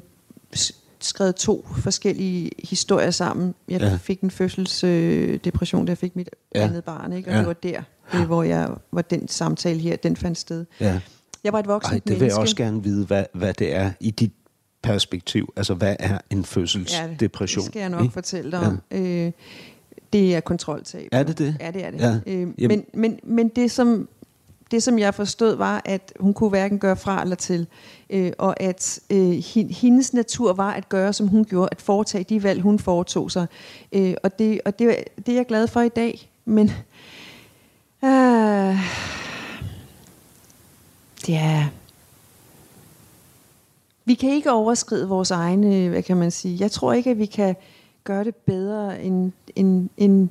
skrevet to forskellige historier sammen. Jeg Ja. ja. fik en fødselsdepression, da jeg fik mit Ja. ja. andet barn, ikke? og Ja. ja. det var der, øh, hvor jeg hvor den samtale her, den fandt sted. Ja. Jeg var et voksent Ej, det vil menneske. jeg også gerne vide, hvad, hvad det er i dit perspektiv. Altså, hvad er en fødselsdepression? Det skal jeg nok ikke? fortælle dig om. Øh, det er kontroltab. Er det det? Ja, det er det. Ja. Øh, men, men, men det, som, det, som jeg forstod, var, at hun kunne hverken gøre fra eller til. Øh, og at øh, hendes natur var at gøre, som hun gjorde, at foretage de valg, hun foretog sig. Øh, og det, og det, det er jeg glad for i dag. Men øh, det er... Vi kan ikke overskride vores egne, hvad kan man sige. Jeg tror ikke, at vi kan gøre det bedre, end, end, end,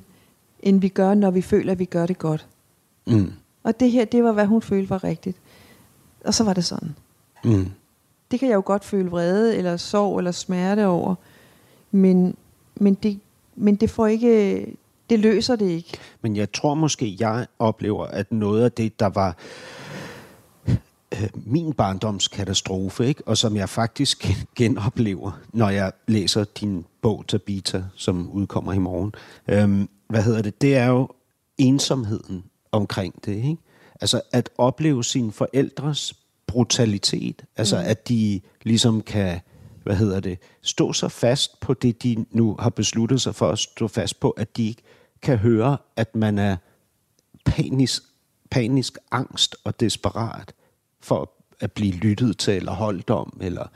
end vi gør, når vi føler, at vi gør det godt. Mm. Og det her, det var, hvad hun følte var rigtigt. Og så var det sådan. Mm. Det kan jeg jo godt føle vrede, eller sorg, eller smerte over. Men, men, det, men det får ikke... Det løser det ikke. Men jeg tror måske, jeg oplever, at noget af det, der var øh, min barndomskatastrofe, ikke? og som jeg faktisk [laughs] genoplever, når jeg læser din bog, Tabita, som udkommer i morgen. Øhm, hvad hedder det? Det er jo ensomheden omkring det. Ikke? Altså at opleve sine forældres brutalitet, altså mm. at de ligesom kan hvad hedder det, stå så fast på det, de nu har besluttet sig for at stå fast på, at de ikke kan høre, at man er panisk, panisk angst og desperat for at blive lyttet til, eller holdt om, eller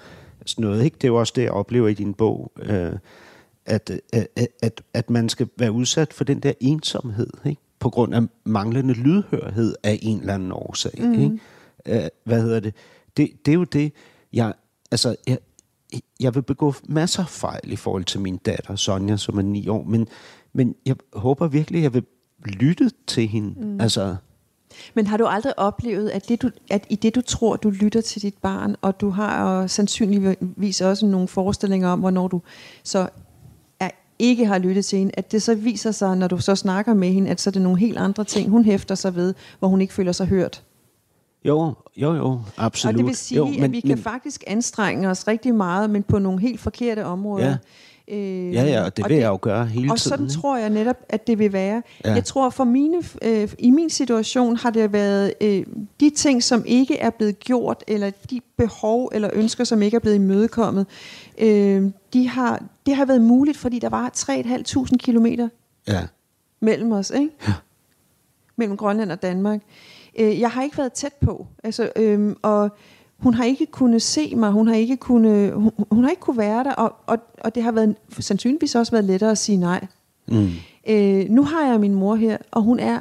sådan noget. Ikke? Det er jo også det, jeg oplever i din bog, øh, at, at, at, at man skal være udsat for den der ensomhed, ikke? På grund af manglende lydhørhed af en eller anden årsag. Mm. Ikke? Øh, hvad hedder det? det? Det er jo det, jeg... Altså, jeg, jeg vil begå masser af fejl i forhold til min datter, Sonja, som er ni år, men, men jeg håber virkelig, at jeg vil lytte til hende. Mm. Altså, Men har du aldrig oplevet, at, det, du, at i det, du tror, du lytter til dit barn, og du har øh, sandsynligvis også nogle forestillinger om, hvornår du så ikke har lyttet til hende, at det så viser sig, når du så snakker med hende, at så er det nogle helt andre ting, hun hæfter sig ved, hvor hun ikke føler sig hørt. jo, jo, jo, absolut. Og det vil sige, jo, men, at vi kan faktisk anstrenge os rigtig meget, men på nogle helt forkerte områder. Ja. Øh, Ja, ja, og det vil jeg jo gøre hele og tiden. sådan ikke? tror jeg netop, at det vil være. Ja. Jeg tror, for mine, øh, i min situation har det været øh, de ting, som ikke er blevet gjort, eller de behov eller ønsker, som ikke er blevet imødekommet, øh, de har, det har været muligt, fordi der var 3.500 kilometer Ja, mellem os, ikke? Ja. Mellem Grønland og Danmark. Øh, jeg har ikke været tæt på, altså, øhm, og hun har ikke kunnet se mig, hun har ikke kunnet, hun, hun har ikke kunne være der, og, og, og det har været, sandsynligvis også været lettere at sige nej. mm. Øh, nu har jeg min mor her, og hun er,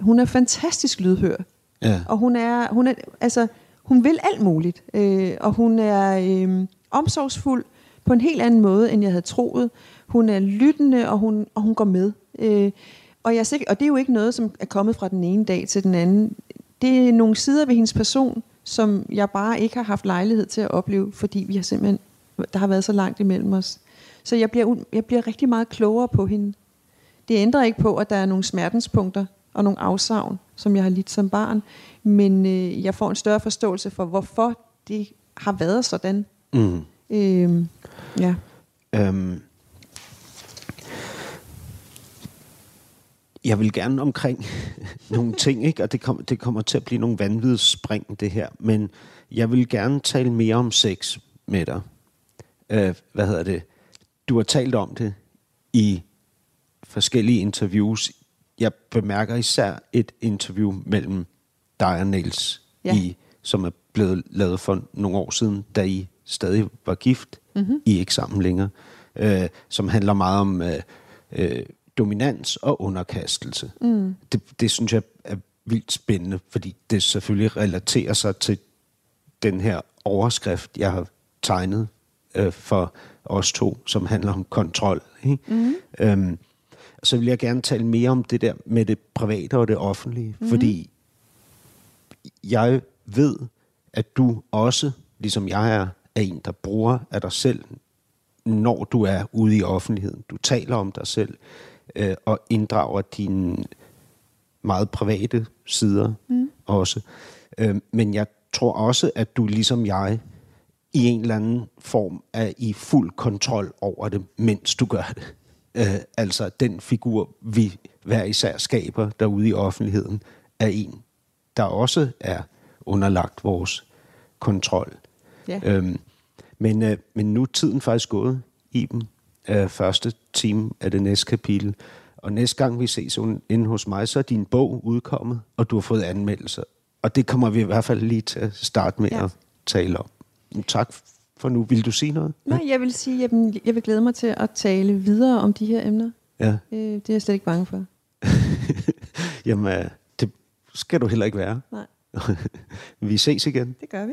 hun er fantastisk lydhør. ja. Og hun er, hun er, altså, hun vil alt muligt. Øh, og hun er øh, omsorgsfuld på en helt anden måde, end jeg havde troet. Hun er lyttende, og hun, og hun går med. Øh, og, jeg er sikker, og det er jo ikke noget, som er kommet fra den ene dag til den anden. Det er nogle sider ved hendes person, som jeg bare ikke har haft lejlighed til at opleve, fordi vi har simpelthen, der har været så langt imellem os. Så jeg bliver, jeg bliver rigtig meget klogere på hende. Det ændrer ikke på, at der er nogle smertenspunkter og nogle afsavn, som jeg har lidt som barn. Men øh, jeg får en større forståelse for, hvorfor det har været sådan. Mm. Øh, ja. Øhm, jeg vil gerne omkring [laughs] nogle ting, ikke? og det, kom, det kommer til at blive nogle vanvittige spring, det her, men jeg vil gerne tale mere om sex med dig. Øh, hvad hedder det? Du har talt om det i forskellige interviews. Jeg bemærker især et interview mellem dig og Niels, Ja. i, som er blevet lavet for nogle år siden, da I stadig var gift. Mm-hmm. I er ikke sammen længere. Øh, som handler meget om øh, øh, dominans og underkastelse. Mm. Det, det synes jeg er vildt spændende, fordi det selvfølgelig relaterer sig til den her overskrift, jeg har tegnet øh, for os to, som handler om kontrol. Ikke? Mm. Øhm, så vil jeg gerne tale mere om det der med det private og det offentlige, mm. fordi jeg ved, at du også, ligesom jeg er, er en, der bruger af dig selv, når du er ude i offentligheden. Du taler om dig selv øh, og inddrager dine meget private sider mm. også. Øh, men jeg tror også, at du ligesom jeg i en eller anden form er i fuld kontrol over det, mens du gør det. Øh, altså den figur, vi hver især skaber derude i offentligheden, er en, der også er underlagt vores kontrol. Ja. Øhm, men, øh, men nu er tiden faktisk gået i Øh, første time af det næste kapitel. Og næste gang vi ses inde hos mig, så er din bog udkommet, og du har fået anmeldelser. Og det kommer vi i hvert fald lige til at starte med Ja. at tale om. Tak for nu. Vil du sige noget? Nej, jeg vil sige, at jeg, jeg vil glæde mig til at tale videre om de her emner. Ja. Øh, det er jeg slet ikke bange for. [laughs] Jamen, øh, det skal du heller ikke være. Nej, [laughs] vi ses igen. det gør vi.